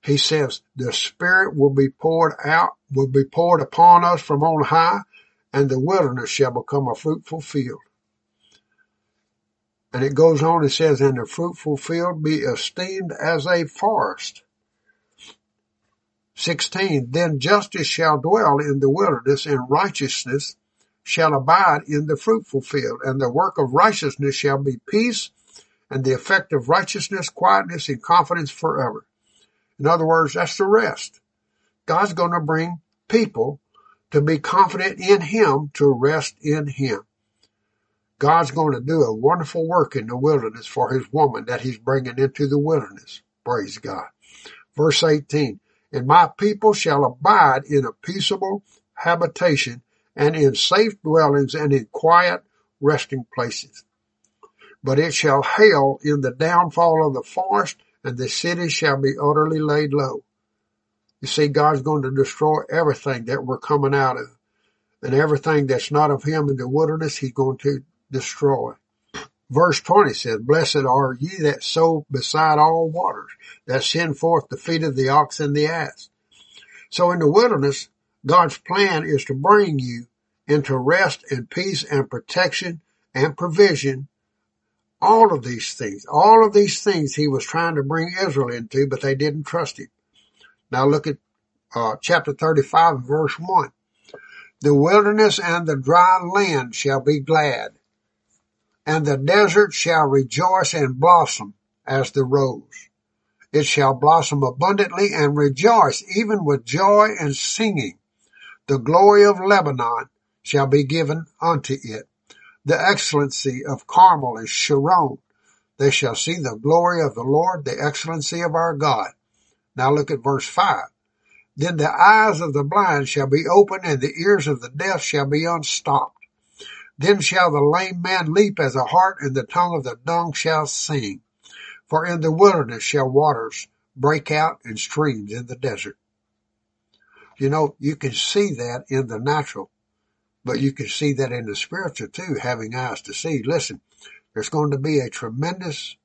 He says, the Spirit will be poured out, will be poured upon us from on high, and the wilderness shall become a fruitful field. And it goes on and says, and the fruitful field be esteemed as a forest. 16. Then justice shall dwell in the wilderness and righteousness shall abide in the fruitful field and the work of righteousness shall be peace and the effect of righteousness, quietness and confidence forever. In other words, that's the rest. God's going to bring people to be confident in Him to rest in Him. God's going to do a wonderful work in the wilderness for his woman that he's bringing into the wilderness. Praise God. Verse 18, and my people shall abide in a peaceable habitation and in safe dwellings and in quiet resting places. But it shall hail in the downfall of the forest and the city shall be utterly laid low. You see, God's going to destroy everything that we're coming out of and everything that's not of him in the wilderness, he's going to destroy. Verse 20 says, Blessed are ye that sow beside all waters, that send forth the feet of the ox and the ass. So in the wilderness, God's plan is to bring you into rest and peace and protection and provision. All of these things, all of these things he was trying to bring Israel into, but they didn't trust him. Now look at uh, chapter 35 verse 1. The wilderness and the dry land shall be glad and the desert shall rejoice and blossom as the rose. It shall blossom abundantly and rejoice even with joy and singing. The glory of Lebanon shall be given unto it. The excellency of Carmel is Sharon. They shall see the glory of the Lord, the excellency of our God. Now look at verse 5. Then the eyes of the blind shall be opened and the ears of the deaf shall be unstopped. Then shall the lame man leap as a hart, and the tongue of the dumb shall sing. For in the wilderness shall waters break out and streams in the desert. You know, you can see that in the natural, but you can see that in the spiritual too, having eyes to see. Listen, there's going to be a tremendous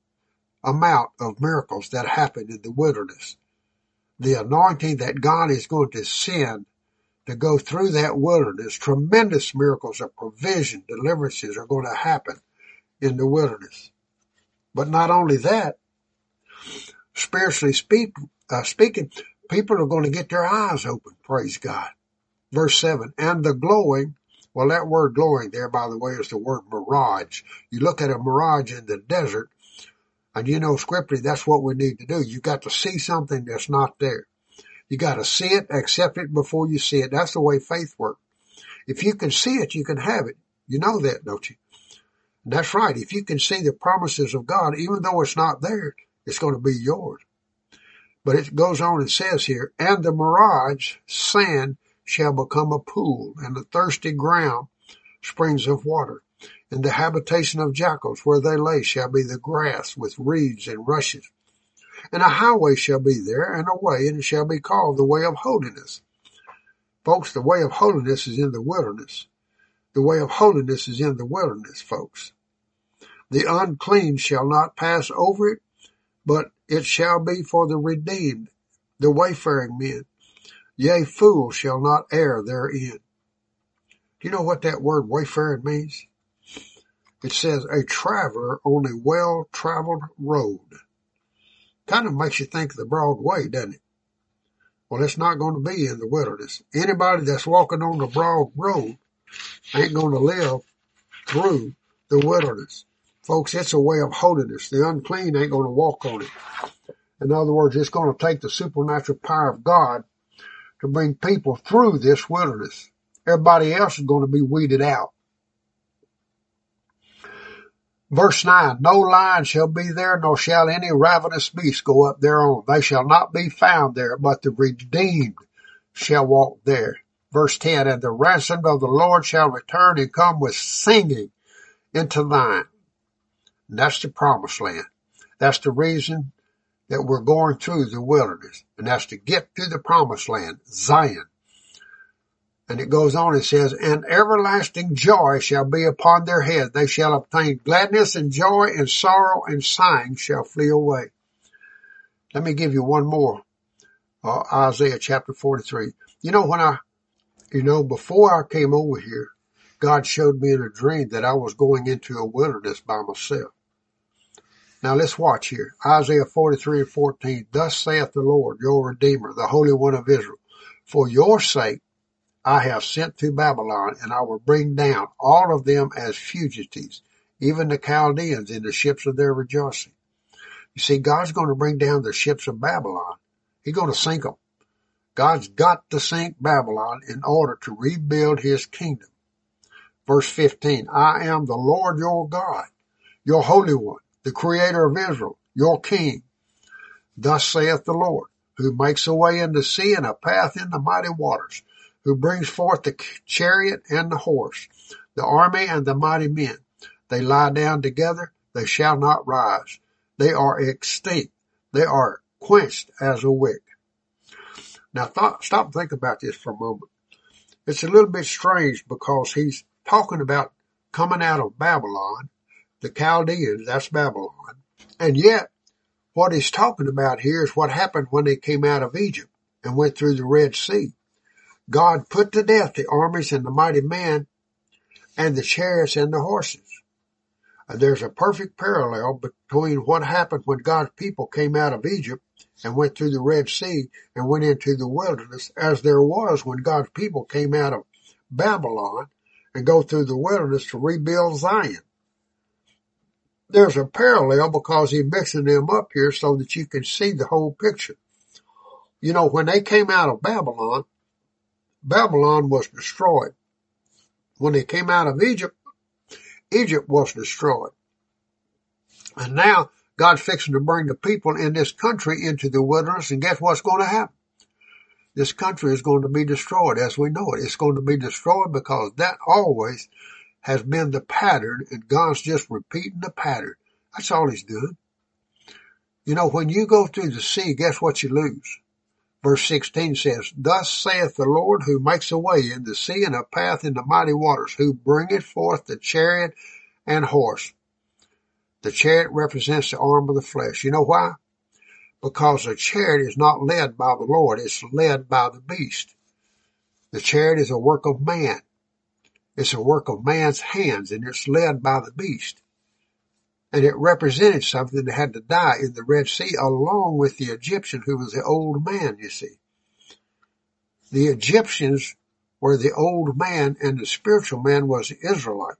amount of miracles that happen in the wilderness. The anointing that God is going to send to go through that wilderness, tremendous miracles of provision, deliverances are going to happen in the wilderness. But not only that, spiritually speak, uh, speaking, people are going to get their eyes open. Praise God. Verse seven, and the glowing, well, that word glowing there, by the way, is the word mirage. You look at a mirage in the desert, and you know scripturally that's what we need to do. You got to see something that's not there. You got to see it, accept it before you see it. That's the way faith works. If you can see it, you can have it. You know that, don't you? And that's right. If you can see the promises of God, even though it's not there, it's going to be yours. But it goes on and says here, and the mirage sand shall become a pool, and the thirsty ground springs of water. And the habitation of jackals where they lay shall be the grass with reeds and rushes. And a highway shall be there, and a way, and it shall be called the way of holiness. Folks, the way of holiness is in the wilderness. The way of holiness is in the wilderness, folks. The unclean shall not pass over it, but it shall be for the redeemed, the wayfaring men. Yea, fools shall not err therein. Do you know what that word wayfaring means? It says a traveler on a well-traveled road. Kind of makes you think of the broad way, doesn't it? Well, it's not going to be in the wilderness. Anybody that's walking on the broad road ain't going to live through the wilderness. Folks, it's a way of holiness. The unclean ain't going to walk on it. In other words, it's going to take the supernatural power of God to bring people through this wilderness. Everybody else is going to be weeded out. Verse 9, no lion shall be there, nor shall any ravenous beast go up thereon. They shall not be found there, but the redeemed shall walk there. Verse 10, and the ransomed of the Lord shall return and come with singing into Zion. That's the promised land. That's the reason that we're going through the wilderness. And that's to get to the promised land, Zion. And it goes on, it says, and everlasting joy shall be upon their head. They shall obtain gladness and joy and sorrow and sighing shall flee away. Let me give you one more. Uh, Isaiah chapter 43. You know, when I, you know, before I came over here, God showed me in a dream that I was going into a wilderness by myself. Now let's watch here. Isaiah 43 and 14. Thus saith the Lord, your Redeemer, the Holy One of Israel. For your sake I have sent to Babylon, and I will bring down all of them as fugitives, even the Chaldeans in the ships of their rejoicing. You see, God's going to bring down the ships of Babylon. He's going to sink them. God's got to sink Babylon in order to rebuild his kingdom. Verse 15, I am the Lord your God, your Holy One, the Creator of Israel, your King. Thus saith the Lord, who makes a way in the sea and a path in the mighty waters, who brings forth the chariot and the horse, the army and the mighty men. They lie down together, they shall not rise. They are extinct. They are quenched as a wick. Now stop and think about this for a moment. It's a little bit strange because he's talking about coming out of Babylon, the Chaldeans, that's Babylon. And yet, what he's talking about here is what happened when they came out of Egypt and went through the Red Sea. God put to death the armies and the mighty men and the chariots and the horses. And there's a perfect parallel between what happened when God's people came out of Egypt and went through the Red Sea and went into the wilderness as there was when God's people came out of Babylon and go through the wilderness to rebuild Zion. There's a parallel because he's mixing them up here so that you can see the whole picture. You know, when they came out of Babylon, Babylon was destroyed. When they came out of Egypt, Egypt was destroyed. And now God's fixing to bring the people in this country into the wilderness and guess what's going to happen? This country is going to be destroyed as we know it. It's going to be destroyed because that always has been the pattern and God's just repeating the pattern. That's all he's doing. You know, when you go through the sea, guess what you lose? Verse 16 says, Thus saith the Lord who makes a way in the sea and a path in the mighty waters, who bringeth forth the chariot and horse. The chariot represents the arm of the flesh. You know why? Because the chariot is not led by the Lord, it's led by the beast. The chariot is a work of man. It's a work of man's hands and it's led by the beast. And it represented something that had to die in the Red Sea along with the Egyptian who was the old man, you see. The Egyptians were the old man and the spiritual man was the Israelite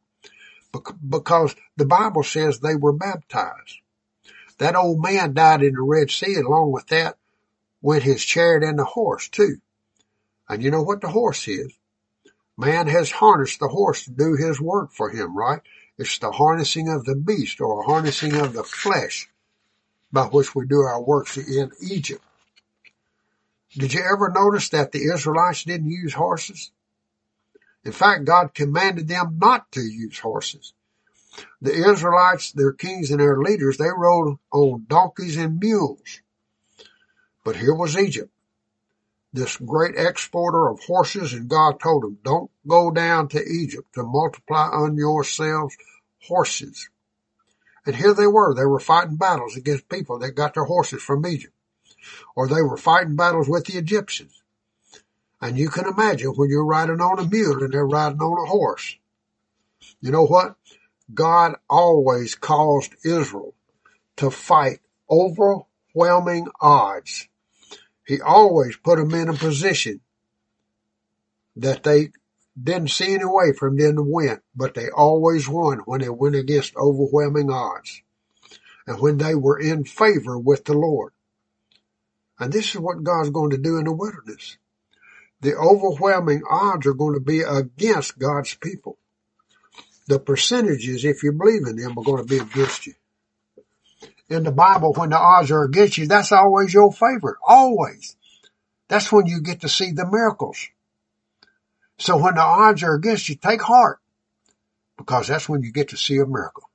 because the Bible says they were baptized. That old man died in the Red Sea along with that went his chariot and the horse too. And you know what the horse is? Man has harnessed the horse to do his work for him, right? It's the harnessing of the beast or harnessing of the flesh by which we do our works in Egypt. Did you ever notice that the Israelites didn't use horses? In fact, God commanded them not to use horses. The Israelites, their kings and their leaders, they rode on donkeys and mules. But here was Egypt this great exporter of horses, and God told him, don't go down to Egypt to multiply on yourselves horses. And here they were. They were fighting battles against people that got their horses from Egypt. Or they were fighting battles with the Egyptians. And you can imagine when you're riding on a mule and they're riding on a horse. You know what? God always caused Israel to fight overwhelming odds he always put them in a position that they didn't see any way from them to win, but they always won when they went against overwhelming odds and when they were in favor with the Lord. And this is what God's going to do in the wilderness. The overwhelming odds are going to be against God's people. The percentages, if you believe in them, are going to be against you in the Bible when the odds are against you, that's always your favorite. Always. That's when you get to see the miracles. So when the odds are against you, take heart because that's when you get to see a miracle.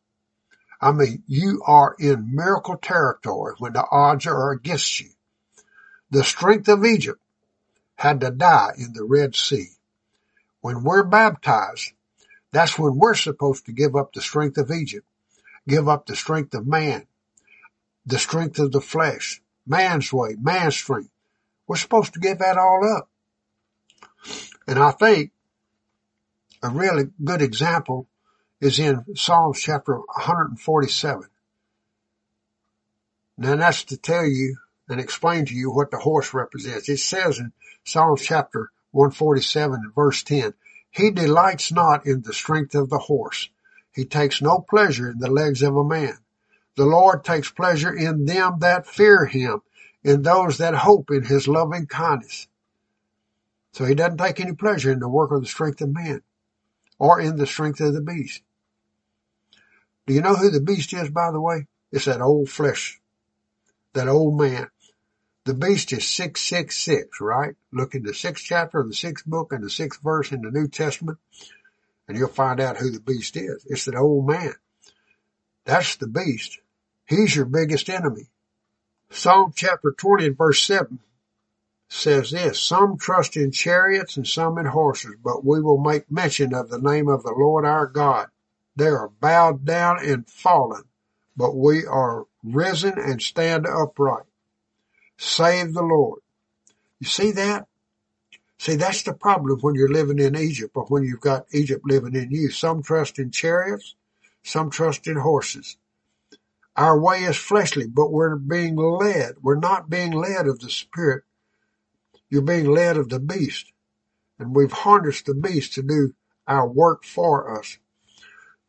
I mean, you are in miracle territory when the odds are against you. The strength of Egypt had to die in the Red Sea. When we're baptized, that's when we're supposed to give up the strength of Egypt, give up the strength of man, the strength of the flesh, man's way, man's strength. We're supposed to give that all up. And I think a really good example is in Psalms chapter 147. Now that's to tell you and explain to you what the horse represents. It says in Psalms chapter 147 verse 10, He delights not in the strength of the horse. He takes no pleasure in the legs of a man. The Lord takes pleasure in them that fear him, in those that hope in his loving kindness. So he doesn't take any pleasure in the work of the strength of man or in the strength of the beast. Do you know who the beast is, by the way? It's that old flesh, that old man. The beast is 666, right? Look in the sixth chapter of the sixth book and the sixth verse in the New Testament, and you'll find out who the beast is. It's that old man. That's the beast. He's your biggest enemy. Psalm chapter 20 and verse 7 says this, Some trust in chariots and some in horses, but we will make mention of the name of the Lord our God. They are bowed down and fallen, but we are risen and stand upright. Save the Lord. You see that? See, that's the problem when you're living in Egypt or when you've got Egypt living in you. Some trust in chariots, some trust in horses. Our way is fleshly, but we're being led. We're not being led of the Spirit. You're being led of the beast. And we've harnessed the beast to do our work for us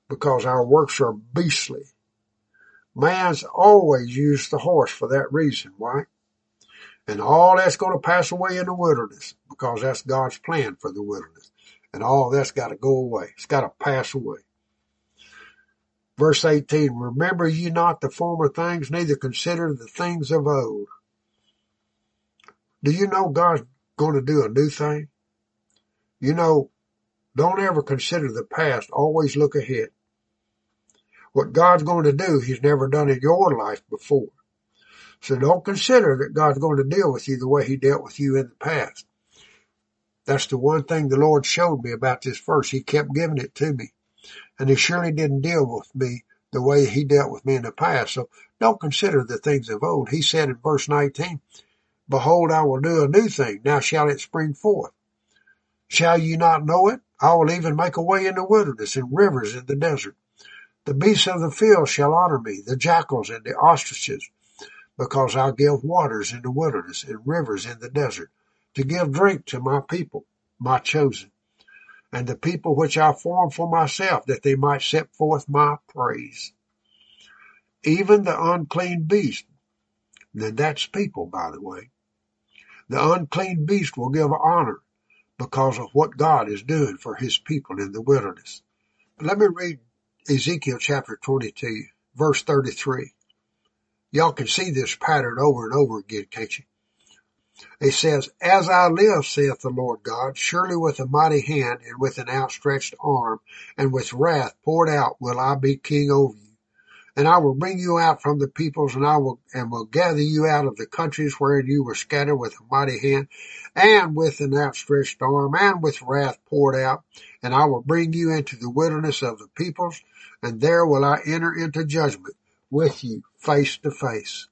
because our works are beastly. Man's always used the horse for that reason, right? And all that's going to pass away in the wilderness because that's God's plan for the wilderness. And all that's got to go away. It's got to pass away. Verse 18, remember ye not the former things, neither consider the things of old. Do you know God's going to do a new thing? You know, Don't ever consider the past. Always look ahead. What God's going to do, He's never done in your life before. So don't consider that God's going to deal with you the way He dealt with you in the past. That's the one thing the Lord showed me about this verse. He kept giving it to me. And He surely didn't deal with me the way He dealt with me in the past. So don't consider the things of old. He said in verse 19, Behold, I will do a new thing. Now shall it spring forth. Shall you not know it? I will even make a way in the wilderness and rivers in the desert. The beasts of the field shall honor me, the jackals and the ostriches, because I'll give waters in the wilderness and rivers in the desert, to give drink to my people, my chosen, and the people which I formed for myself, that they might set forth my praise. Even the unclean beast, then that's people, by the way. The unclean beast will give honor because of what God is doing for his people in the wilderness. But let me read Ezekiel chapter 22, verse 33. Y'all can see this pattern over and over again, can't you? It says, As I live, saith the Lord God, surely with a mighty hand and with an outstretched arm and with wrath poured out will I be king over you. And I will bring you out from the peoples and I will, and will gather you out of the countries wherein you were scattered with a mighty hand and with an outstretched arm and with wrath poured out. And I will bring you into the wilderness of the peoples and there will I enter into judgment with you face to face.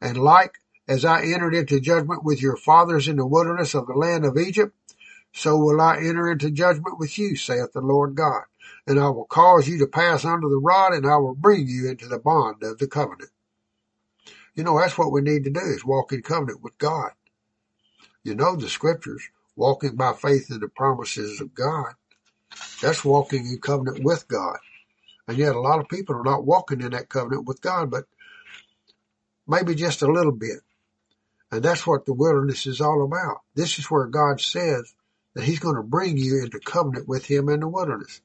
And like as I entered into judgment with your fathers in the wilderness of the land of Egypt, so will I enter into judgment with you, saith the Lord God. And I will cause you to pass under the rod, and I will bring you into the bond of the covenant. You know, that's what we need to do is walk in covenant with God. You know the scriptures, walking by faith in the promises of God. That's walking in covenant with God. And yet a lot of people are not walking in that covenant with God, but maybe just a little bit. And that's what the wilderness is all about. This is where God says that he's going to bring you into covenant with him in the wilderness.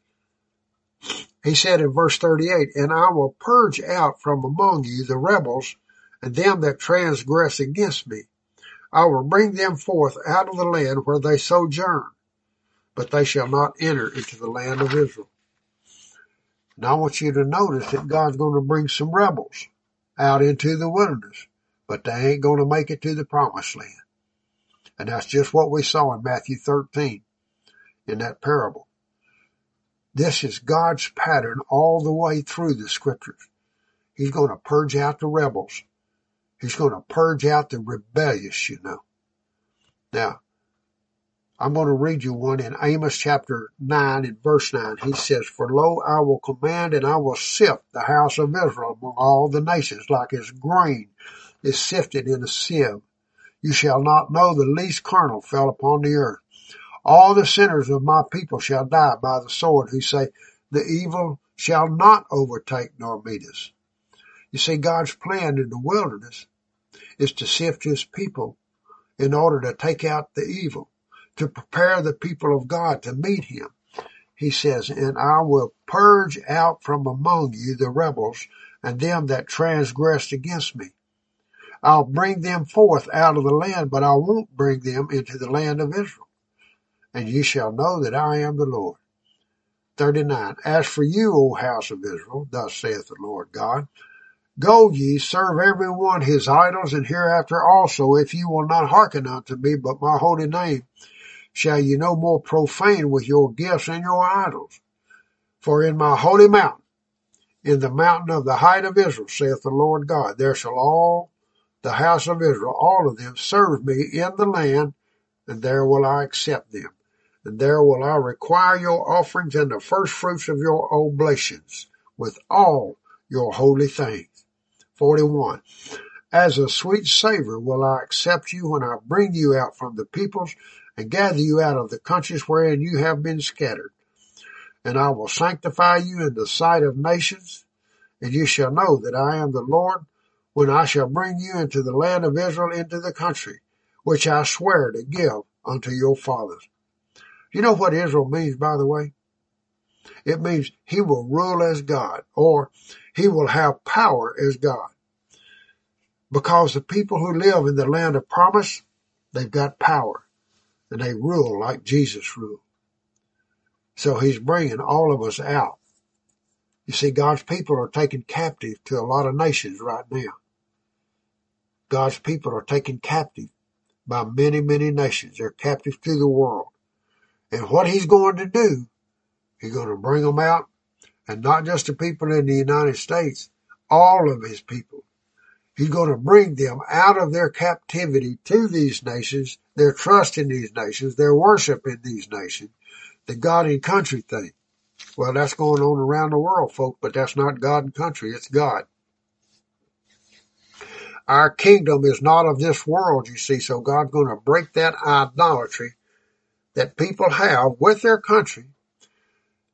He said in verse 38, And I will purge out from among you the rebels and them that transgress against me. I will bring them forth out of the land where they sojourn, but they shall not enter into the land of Israel. Now I want you to notice that God's going to bring some rebels out into the wilderness, but they ain't going to make it to the promised land. And that's just what we saw in Matthew 13 in that parable. This is God's pattern all the way through the scriptures. He's going to purge out the rebels. He's going to purge out the rebellious, you know. Now, I'm going to read you one in Amos chapter 9 and verse 9. He says, For lo, I will command and I will sift the house of Israel among all the nations like as grain is sifted in a sieve. You shall not know the least kernel fell upon the earth. All the sinners of my people shall die by the sword who say, the evil shall not overtake nor meet us. You see, God's plan in the wilderness is to sift his people in order to take out the evil to prepare the people of God to meet him. He says, and I will purge out from among you the rebels and them that transgressed against me. I'll bring them forth out of the land, but I won't bring them into the land of Israel. And ye shall know that I am the Lord. 39. As for you, O house of Israel, thus saith the Lord God, Go ye, serve every one his idols, and hereafter also, if ye will not hearken unto me, but my holy name, shall ye no more profane with your gifts and your idols. For in my holy mountain, in the mountain of the height of Israel, saith the Lord God, there shall all the house of Israel, all of them, serve me in the land, and there will I accept them. And there will I require your offerings and the first fruits of your oblations with all your holy things. 41. As a sweet savor will I accept you when I bring you out from the peoples and gather you out of the countries wherein you have been scattered. And I will sanctify you in the sight of nations, and you shall know that I am the Lord when I shall bring you into the land of Israel into the country, which I swear to give unto your fathers. You know what Israel means, by the way? It means he will rule as God, or he will have power as God. Because the people who live in the land of promise, they've got power and they rule like Jesus ruled. So he's bringing all of us out. You see, God's people are taken captive to a lot of nations right now. God's people are taken captive by many, many nations. They're captive to the world. And what he's going to do, he's going to bring them out, and not just the people in the United States, all of his people. He's going to bring them out of their captivity to these nations, their trust in these nations, their worship in these nations, the God and country thing. Well, that's going on around the world, folks, but that's not God and country. It's God. Our kingdom is not of this world, you see, so God's going to break that idolatry that people have with their country,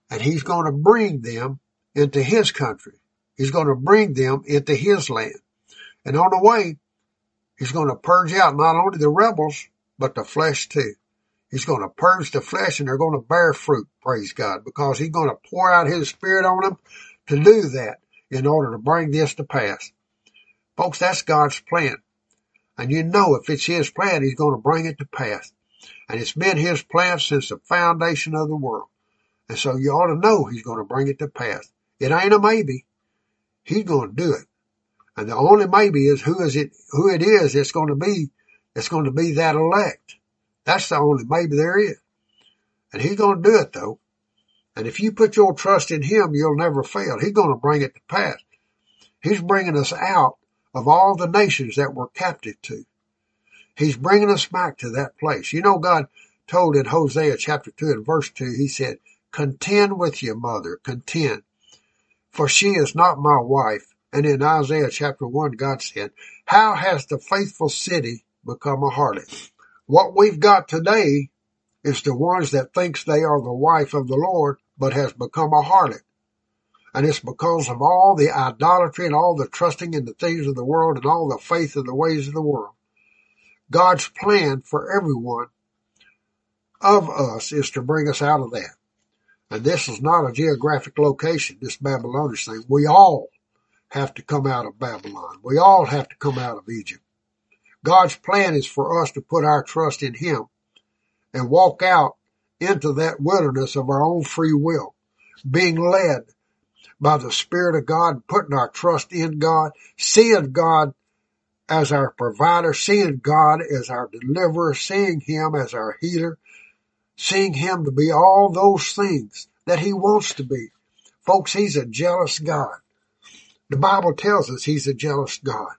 and He's going to bring them into His country. He's going to bring them into His land. And on the way, He's going to purge out not only the rebels, but the flesh too. He's going to purge the flesh and they're going to bear fruit, praise God, because He's going to pour out His Spirit on them to do that in order to bring this to pass. Folks, that's God's plan. And you know if it's His plan, He's going to bring it to pass. And it's been His plan since the foundation of the world. And so you ought to know He's going to bring it to pass. It ain't a maybe. He's going to do it. And the only maybe is who is it, who it is that's going to be, that's going to be that elect. That's the only maybe there is. And He's going to do it though. And if you put your trust in Him, you'll never fail. He's going to bring it to pass. He's bringing us out of all the nations that we're captive to. He's bringing us back to that place. You know, God told in Hosea chapter 2 and verse 2, He said, contend with your mother, contend, for she is not my wife. And in Isaiah chapter 1, God said, how has the faithful city become a harlot? What we've got today is the ones that thinks they are the wife of the Lord, but has become a harlot. And it's because of all the idolatry and all the trusting in the things of the world and all the faith in the ways of the world. God's plan for everyone of us is to bring us out of that. And this is not a geographic location, this Babylonish thing. We all have to come out of Babylon. We all have to come out of Egypt. God's plan is for us to put our trust in Him and walk out into that wilderness of our own free will, being led by the Spirit of God, putting our trust in God, seeing God as our provider, seeing God as our deliverer, seeing Him as our healer, seeing Him to be all those things that He wants to be. Folks, He's a jealous God. The Bible tells us He's a jealous God.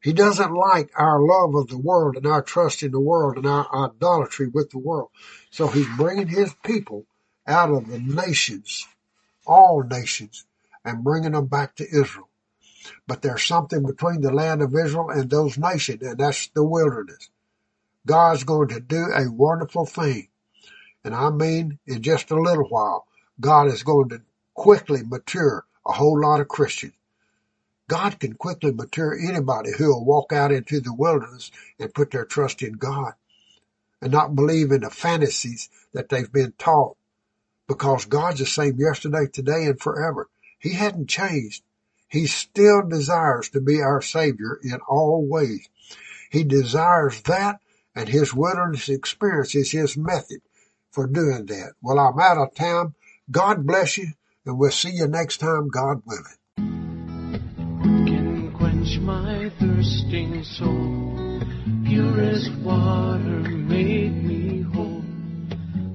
He doesn't like our love of the world and our trust in the world and our idolatry with the world. So He's bringing His people out of the nations all nations and bringing them back to Israel. But there's something between the land of Israel and those nations, and that's the wilderness. God's going to do a wonderful thing. And I mean, in just a little while, God is going to quickly mature a whole lot of Christians. God can quickly mature anybody who will walk out into the wilderness and put their trust in God and not believe in the fantasies that they've been taught because God's the same yesterday, today, and forever. He hadn't changed. He still desires to be our Savior in all ways. He desires that, and His wilderness experience is His method for doing that. Well, I'm out of time. God bless you, and we'll see you next time, God willing. can quench my thirsting soul. Purest water made me.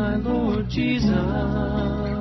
my Lord Jesus.